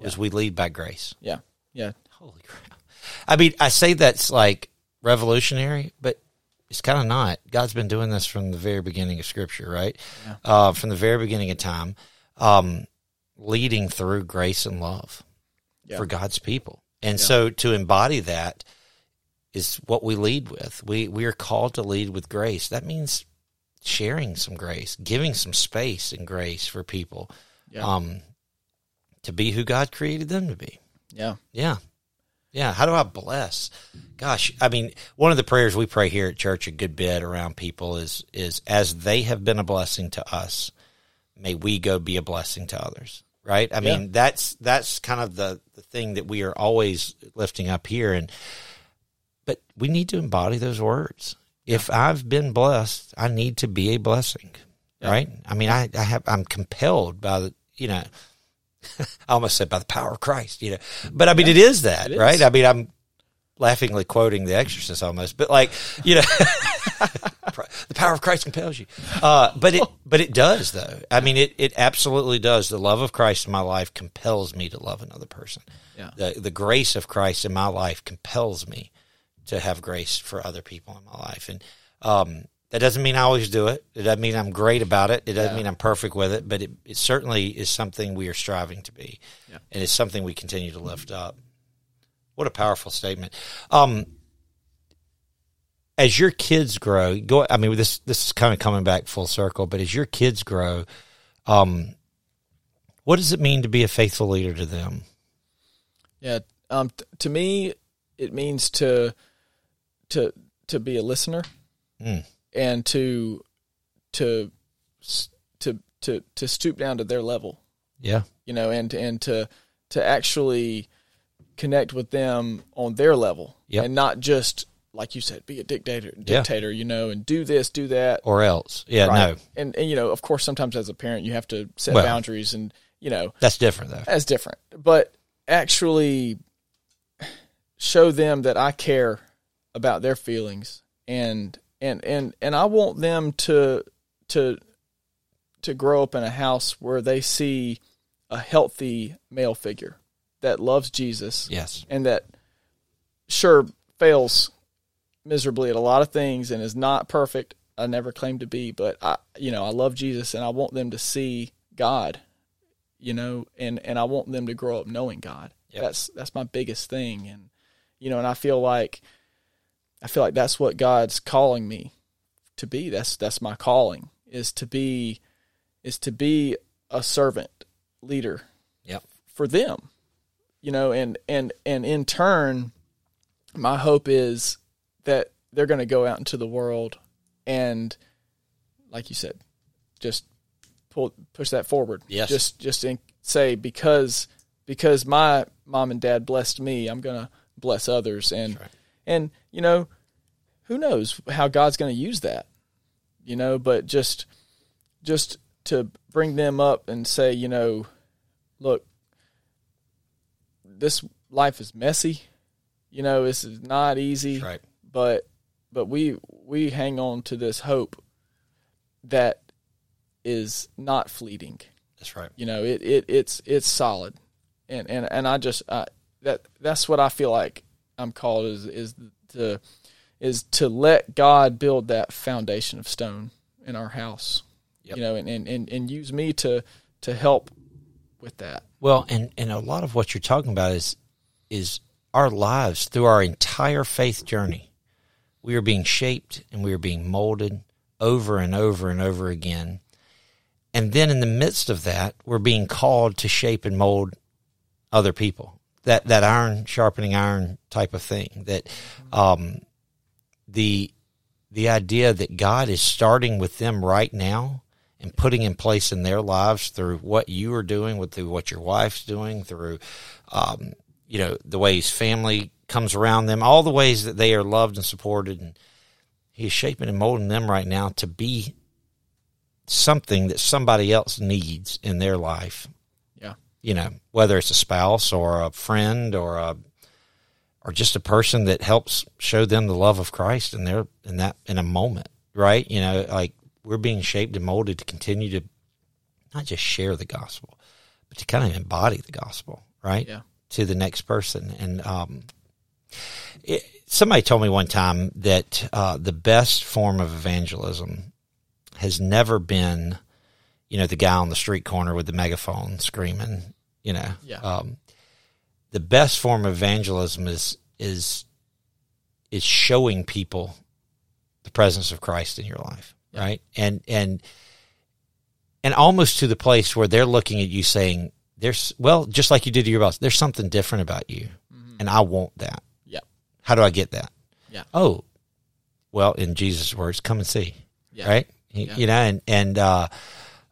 was we lead by grace. yeah, yeah, Holy crap. I mean, I say that's like revolutionary, but it's kind of not. God's been doing this from the very beginning of Scripture, right? Yeah. Uh, from the very beginning of time, um, leading through grace and love Yeah. for God's people. And Yeah. so to embody that is what we lead with. We we are called to lead with grace. That means sharing some grace, giving some space and grace for people yeah, um, to be who God created them to be. yeah, Yeah. Yeah. How do I bless? Gosh, I mean, one of the prayers we pray here at church a good bit around people is is as they have been a blessing to us, may we go be a blessing to others. Right? I Yeah. mean, that's that's kind of the, the thing that we are always lifting up here and but we need to embody those words. If I've been blessed, I need to be a blessing. Yeah. Right? I mean, I, I have I'm compelled by the you know I almost said by the power of Christ, you know. But I mean, it is that, It is. right? I mean, I'm laughingly quoting The Exorcist almost, but like, you know, the power of Christ compels you. Uh, but it, but it does though. I mean, it, it absolutely does. The love of Christ in my life compels me to love another person. Yeah. The, the grace of Christ in my life compels me to have grace for other people in my life. And, um, that doesn't mean I always do it. It doesn't mean I'm great about it. It doesn't Yeah. mean I'm perfect with it, but it, it certainly is something we are striving to be. Yeah. And it's something we continue to lift up. What a powerful statement. Um, as your kids grow, go. I mean, this this is kind of coming back full circle. But as your kids grow, um, what does it mean to be a faithful leader to them? yeah. Um, t- to me, it means to to to be a listener Mm. And to to to to to stoop down to their level. Yeah, you know, and and to to actually connect with them on their level, Yep. and not just like you said, be a dictator, Yeah. dictator, you know, and do this, do that. or else. Yeah, Right. no, and and you know, of course, sometimes as a parent, you have to set Well. boundaries, and you know, that's different though. that's different. But actually, show them that I care about their feelings, and and and and I want them to to to grow up in a house where they see a healthy male figure that loves Jesus Yes, and that sure fails miserably at a lot of things and is not perfect. I never claim to be, but I you know, I love Jesus and I want them to see God, you know, and and I want them to grow up knowing God. Yep. That's that's my biggest thing and you know, and I feel like I feel like that's what God's calling me to be. That's that's my calling is to be is to be a servant leader Yep. for them you know and and and in turn my hope is that they're going to go out into the world and like you said just pull push that forward Yes. just just in, say because because my mom and dad blessed me i'm going to bless others and right. And you know who knows how god's going to use that you know, but just just to bring them up and say, you know, look, this life is messy. You know, this is not easy. Right. But but we we hang on to this hope that is not fleeting. That's right. You know, it, it it's it's solid, and and and I just I, that that's what I feel like I'm called is is to is to let God build that foundation of stone in our house. Yep. You know, and, and, and, and use me to to help with that. Well, and and a lot of what you're talking about is is our lives through our entire faith journey. We are being shaped and we are being molded over and over and over again. And then in the midst of that, we're being called to shape and mold other people. That that iron sharpening iron type of thing. That um, the the idea that God is starting with them right now and putting in place in their lives through what you are doing, with through what your wife's doing, through um, you know the ways family comes around them, all the ways that they are loved and supported, and He's shaping and molding them right now to be something that somebody else needs in their life. You know, whether it's a spouse or a friend or a or just a person that helps show them the love of Christ in their in that in a moment, right? You know, like we're being shaped and molded to continue to not just share the gospel, but to kind of embody the gospel, right? Yeah. To the next person. And um, it, somebody told me one time that uh, the best form of evangelism has never been, you know, the guy on the street corner with the megaphone screaming, you know. Yeah. Um, the best form of evangelism is is is showing people the presence of Christ in your life, Yeah. right? And and and almost to the place where they're looking at you saying, "There's well, just like you did to your boss. There's something different about you, and I want that. Yeah. How do I get that? Yeah. Oh, well, in Jesus' words, come and see, Yeah. right? You- Yeah. You know, and and uh,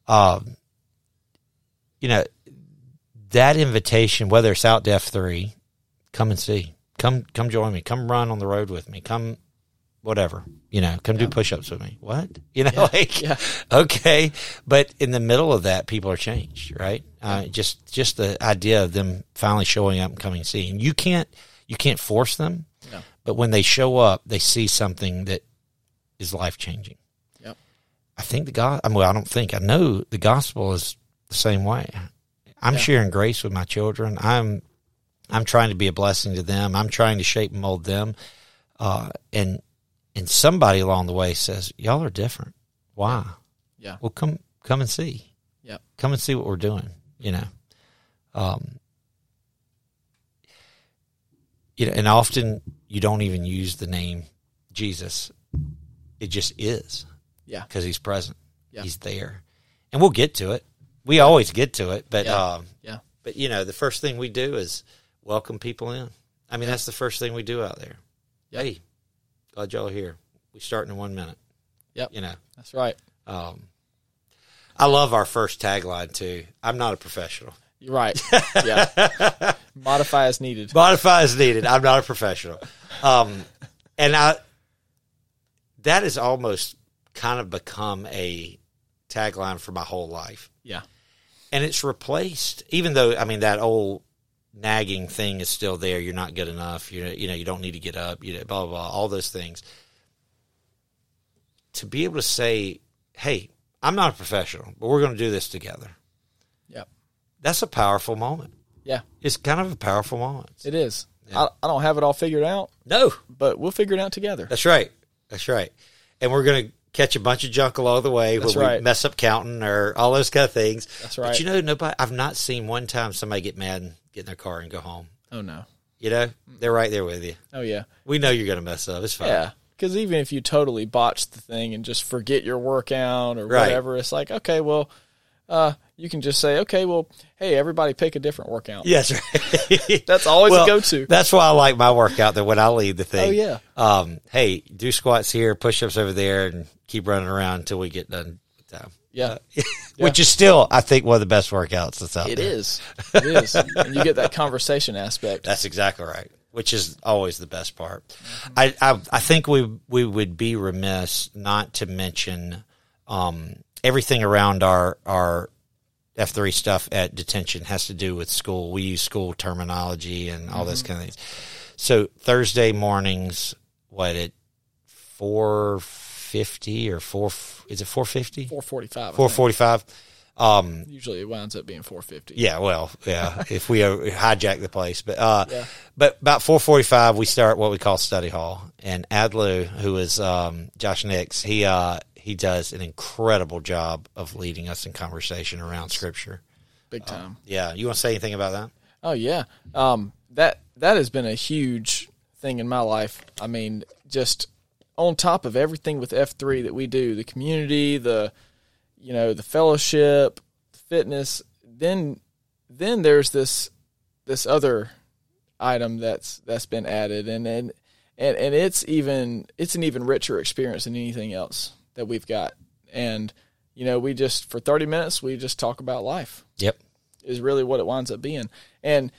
um, you know that invitation, whether it's out to F three, come and see, come come join me, come run on the road with me, come whatever, you know, come do push ups with me. What you know, like Yeah. okay, but in the middle of that, people are changed, right? Uh, just just the idea of them finally showing up and coming see. and seeing you can't you can't force them, No. but when they show up, they see something that is life changing. I think the God. Well, I don't think I know the gospel is the same way. I'm Yeah. sharing grace with my children. I'm I'm trying to be a blessing to them. I'm trying to shape and mold them. Uh, and and somebody along the way says, "Y'all are different. Why? Yeah. Well, come come and see. Yep. Come and see what we're doing. You know, um, you know, and often you don't even use the name Jesus. It just is Yeah. because he's present. Yeah. He's there, and we'll get to it. We always get to it, but Yeah. um, Yeah. but you know, the first thing we do is welcome people in. I mean, that's the first thing we do out there. Yep. Hey, glad y'all are here. We start in one minute. Yep. You know, That's right. um, I love our first tagline too. I'm not a professional. You're right. Yeah. Modify as needed. Modify as needed. I'm not a professional. Um, and I, that is almost kind of become a tagline for my whole life. Yeah. And it's replaced, even though, I mean, that old nagging thing is still there. You're not good enough. You know, you know, you don't need to get up, you know, blah, blah, blah, all those things. To be able to say, hey, I'm not a professional, but we're going to do this together. Yeah, That's a powerful moment. Yeah. It's kind of a powerful moment. It is. Yeah. I, I don't have it all figured out, No, but we'll figure it out together. That's right. That's right. And we're going to catch a bunch of junk along the way That's where we right. mess up counting or all those kind of things. That's But right. you know, nobody. I've not seen one time somebody get mad and get in their car and go home. Oh no. You know, they're right there with you. Oh yeah. We know you're going to mess up. It's fine. Yeah. Because even if you totally botch the thing and just forget your workout or Right. whatever, it's like okay, well, uh, you can just say, okay, well, hey, everybody pick a different workout. Yes. Right. That's always Well, a go-to. That's why I like my workout. That when I leave the thing. Oh, yeah. Um. Hey, do squats here, push ups over there, and keep running around until we get done. time. Yeah, Which is still, I think, one of the best workouts that's out it there. is. It is. and you get that conversation aspect. That's exactly right. which is always the best part. I, I I think we we would be remiss not to mention um, everything around our our F three stuff at detention has to do with school. We use school terminology and all this kind of things. So Thursday mornings, what at four fifty or four? Is it four fifty? Four forty five. Four forty five. Um, Usually it winds up being four fifty. yeah, well, yeah, if we uh, hijack the place, but uh, Yeah. but about four forty five, we start what we call study hall, and Adlu, who is um, Josh Nix, he uh, he does an incredible job of leading us in conversation around Scripture. Big time. Yeah, you want to say anything about that? Oh yeah, um, that that has been a huge thing in my life. I mean, just on top of everything with F three that we do, the community, the you know, the fellowship, the fitness. Then then there's this this other item that's that's been added, and and and, and it's even it's an even richer experience than anything else that we've got. And you know, we just for thirty minutes we just talk about life Yep. is really what it winds up being. And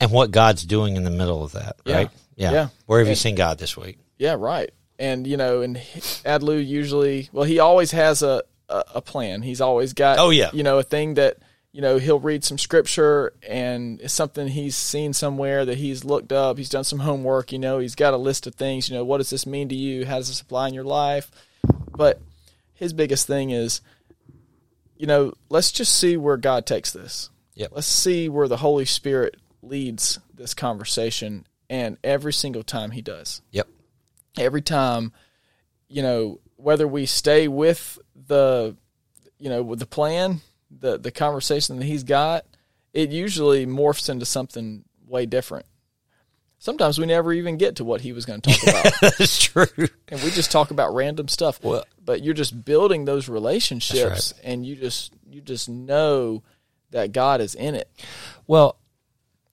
And what God's doing in the middle of that, right? Yeah. Yeah. Where have you seen God this week? yeah, right. And you know, and Adlu usually, well, he always has a, a a plan. He's always got, Oh, yeah. you know, a thing that you know he'll read some scripture and it's something he's seen somewhere that he's looked up. He's done some homework. You know, he's got a list of things. You know, what does this mean to you? How does this apply in your life? But his biggest thing is, you know, let's just see where God takes this. Yep. Let's see where the Holy Spirit leads this conversation. And every single time he does Yep. every time, you know, whether we stay with the, you know, with the plan, the the conversation that he's got, it usually morphs into something way different. Sometimes we never even get to what he was going to talk about, That's true. and we just talk about random stuff. Well- but you're just building those relationships, and you just you just know that God is in it. Well,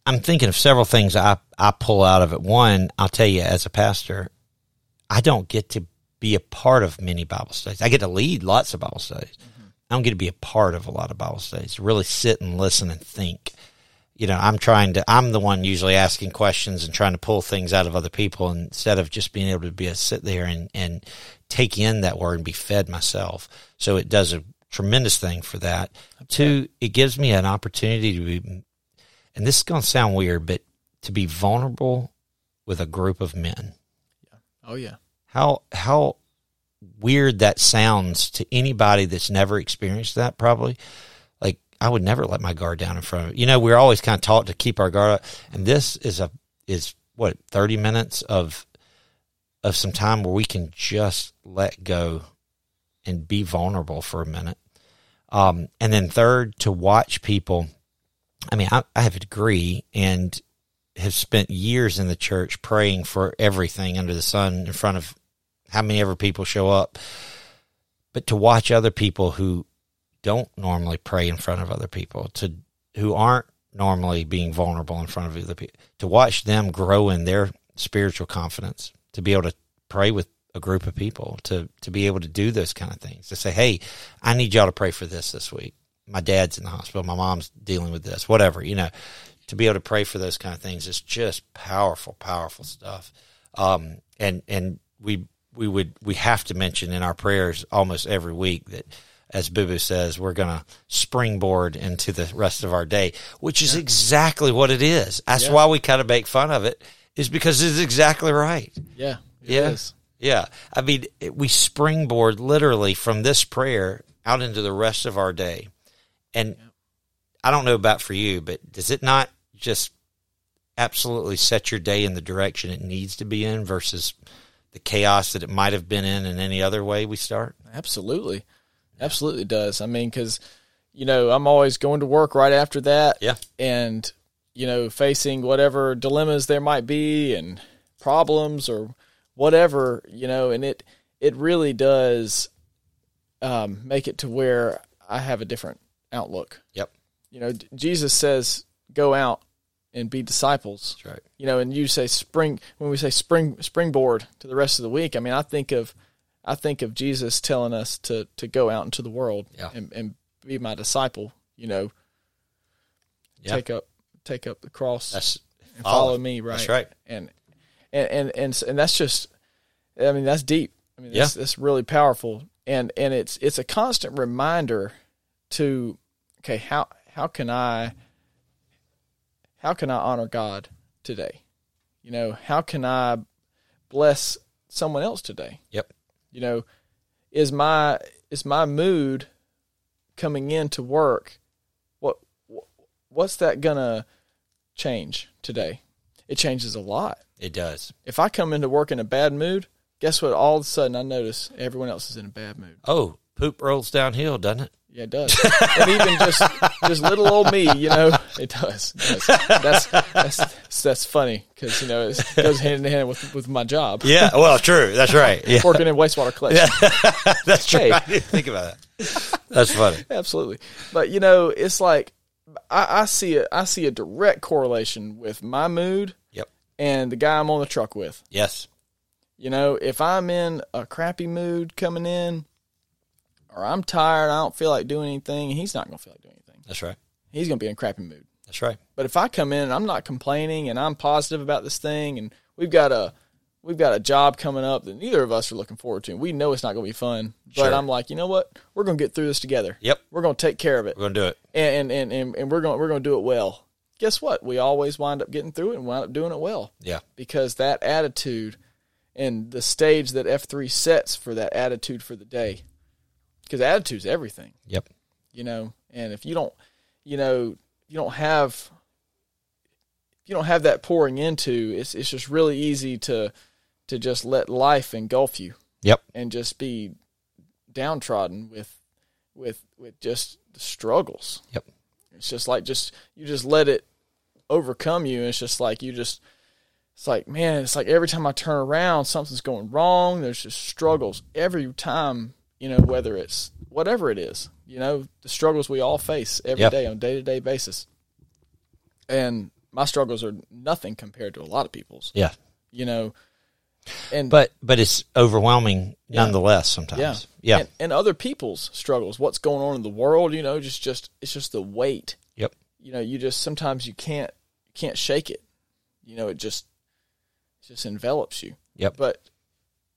I'm thinking of several things I, I pull out of it. One, I'll tell you, as a pastor, I don't get to be a part of many Bible studies. I get to lead lots of Bible studies. Mm-hmm. I don't get to be a part of a lot of Bible studies. Really sit and listen and think. You know, I'm trying to. I'm the one usually asking questions and trying to pull things out of other people instead of just being able to be a sit there and and take in that word and be fed myself. So it does a tremendous thing for that. Two, it gives me an opportunity to be and this is going to sound weird, but to be vulnerable with a group of men. Yeah. Oh yeah, How how weird that sounds to anybody that's never experienced that probably. I would never let my guard down in front of. You know, we're always kind of taught to keep our guard up. And this is a is what, 30 minutes of of some time where we can just let go and be vulnerable for a minute. Um, and then third, to watch people. I mean, I, I have a degree and have spent years in the church praying for everything under the sun in front of how many ever people show up. But to watch other people who don't normally pray in front of other people, to who aren't normally being vulnerable in front of other people, to watch them grow in their spiritual confidence, to be able to pray with a group of people, to to be able to do those kind of things, to say, "Hey, I need y'all to pray for this this week." My dad's in the hospital. My mom's dealing with this. Whatever, you know, to be able to pray for those kind of things is just powerful, powerful stuff. Um, and and we we would we have to mention in our prayers almost every week that as Boo Boo says, we're going to springboard into the rest of our day, which is exactly what it is. That's Yeah. why we kind of make fun of it, is because it's exactly right. yeah, Yeah. is. Yeah. I mean, it- we springboard literally from this prayer out into the rest of our day. And I don't know about for you, but does it not just absolutely set your day in the direction it needs to be in versus the chaos that it might have been in in any other way we start? Absolutely. Absolutely does. I mean, because, you know, I'm always going to work right after that. Yeah. And, you know, facing whatever dilemmas there might be and problems or whatever, you know, and it, it really does um, make it to where I have a different outlook. Yep. You know, Jesus says, go out and be disciples That's right. you know, and you say spring when we say spring springboard to the rest of the week. I mean, I think of I think of Jesus telling us to to go out into the world Yeah. and, and be my disciple. You know, Yeah. take up take up the cross. That's and Follow. follow, me, right? That's right. And and and and, and that's just, I mean, that's deep. I mean, that's, Yeah. that's really powerful, and and it's it's a constant reminder to, okay, how how can I, how can I honor God today? You know, how can I bless someone else today? Yep. You know, is my is my mood coming into work? What what's that gonna change today? It changes a lot. It does. If I come into work in a bad mood, guess what? All of a sudden, I notice everyone else is in a bad mood. Oh, poop rolls downhill, doesn't it? Yeah, it does. and even just just little old me, you know, it does. It does. That's that's that's funny because you know it goes hand in hand with with my job. Yeah. Well, true. That's right. Yeah. Working in wastewater collection. That's true. Hey. I didn't think about that. That's funny. Absolutely. But you know, it's like I, I see a I see a direct correlation with my mood Yep. and the guy I'm on the truck with. Yes. You know, if I'm in a crappy mood coming in, or I'm tired, I don't feel like doing anything, he's not gonna feel like doing anything. That's right. He's gonna be in a crappy mood. That's right. But if I come in and I'm not complaining and I'm positive about this thing and we've got a we've got a job coming up that neither of us are looking forward to. and We know it's not going to be fun, but Sure. I'm like, you know what? We're going to get through this together. Yep. We're going to take care of it, We're gonna do it. and and and, and we're going we're going to do it well. Guess what? We always wind up getting through it and wind up doing it well Yeah. because that attitude and the stage that F three sets for that attitude for the day, because attitude's everything Yep. you know and if you don't you know you don't have if you don't have that pouring into it's it's just really easy to to just let life engulf you Yep. and just be downtrodden with with with just the struggles Yep. it's just like just you just let it overcome you it's just like you just it's like man it's like every time i turn around something's going wrong there's just struggles every time you know whether it's whatever it is you know the struggles we all face every day Yep. on a day-to-day basis and my struggles are nothing compared to a lot of people's Yeah. you know and But but it's overwhelming nonetheless sometimes. yeah Yeah. And, and other people's struggles what's going on in the world you know just just it's just the weight Yep. you know you just sometimes you can't you can't shake it you know it just it just envelops you Yep. but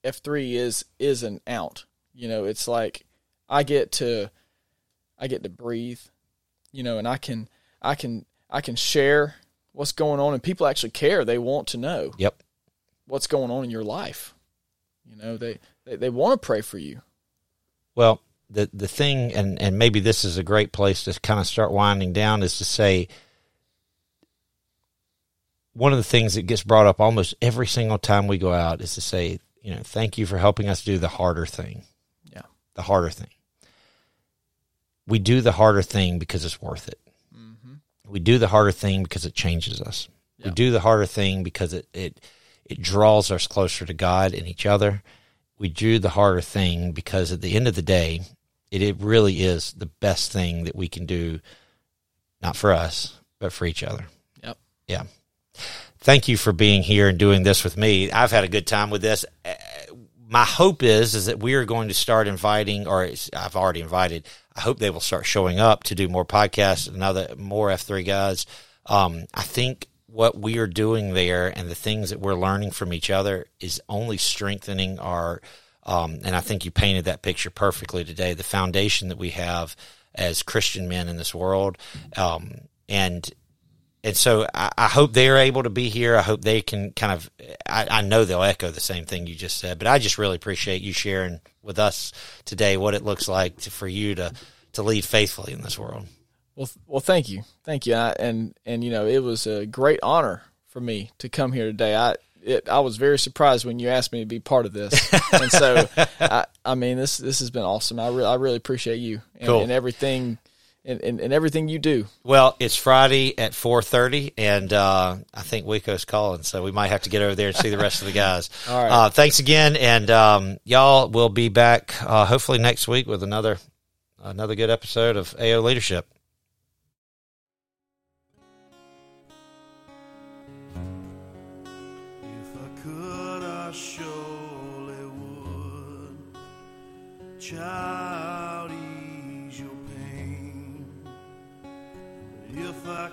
f3 is is an out you know it's like i get to i get to breathe you know and i can i can i can share what's going on and people actually care they want to know Yep. what's going on in your life you know they they, they want to pray for you Well, the the thing, and and maybe this is a great place to kind of start winding down, is to say one of the things that gets brought up almost every single time we go out is to say, you know, thank you for helping us do the harder thing. Yeah. the harder thing. We do the harder thing because it's worth it. Mm-hmm. We do the harder thing because it changes us. We do the harder thing because it, it it draws us closer to God and each other. We do the harder thing because at the end of the day, it, it really is the best thing that we can do, not for us, but for each other. Yep. Yeah. Thank you for being here and doing this with me. I've had a good time with this. My hope is is that we are going to start inviting, or I've already invited. I hope they will start showing up to do more podcasts and other more F three guys. Um, I think what we are doing there and the things that we're learning from each other is only strengthening our. Um, and I think you painted that picture perfectly today. The foundation that we have as Christian men in this world, um, and and so I, I hope they're able to be here. I hope they can kind of. I, I know they'll echo the same thing you just said, but I just really appreciate you sharing with us today what it looks like to, for you to to lead faithfully in this world. Well, well, thank you, thank you, and I, and, and you know, it was a great honor for me to come here today. I it, I was very surprised when you asked me to be part of this, and so I, I mean, this this has been awesome. I really I really appreciate you and, Cool. and everything, and, and, and everything you do. Well, it's Friday at four thirty, and uh, I think WECO's calling, so we might have to get over there and see the rest of the guys. All right. Uh, thanks again, and um, y'all will be back uh, hopefully next week with another another good episode of AO Leadership. If I could, I surely would. Child,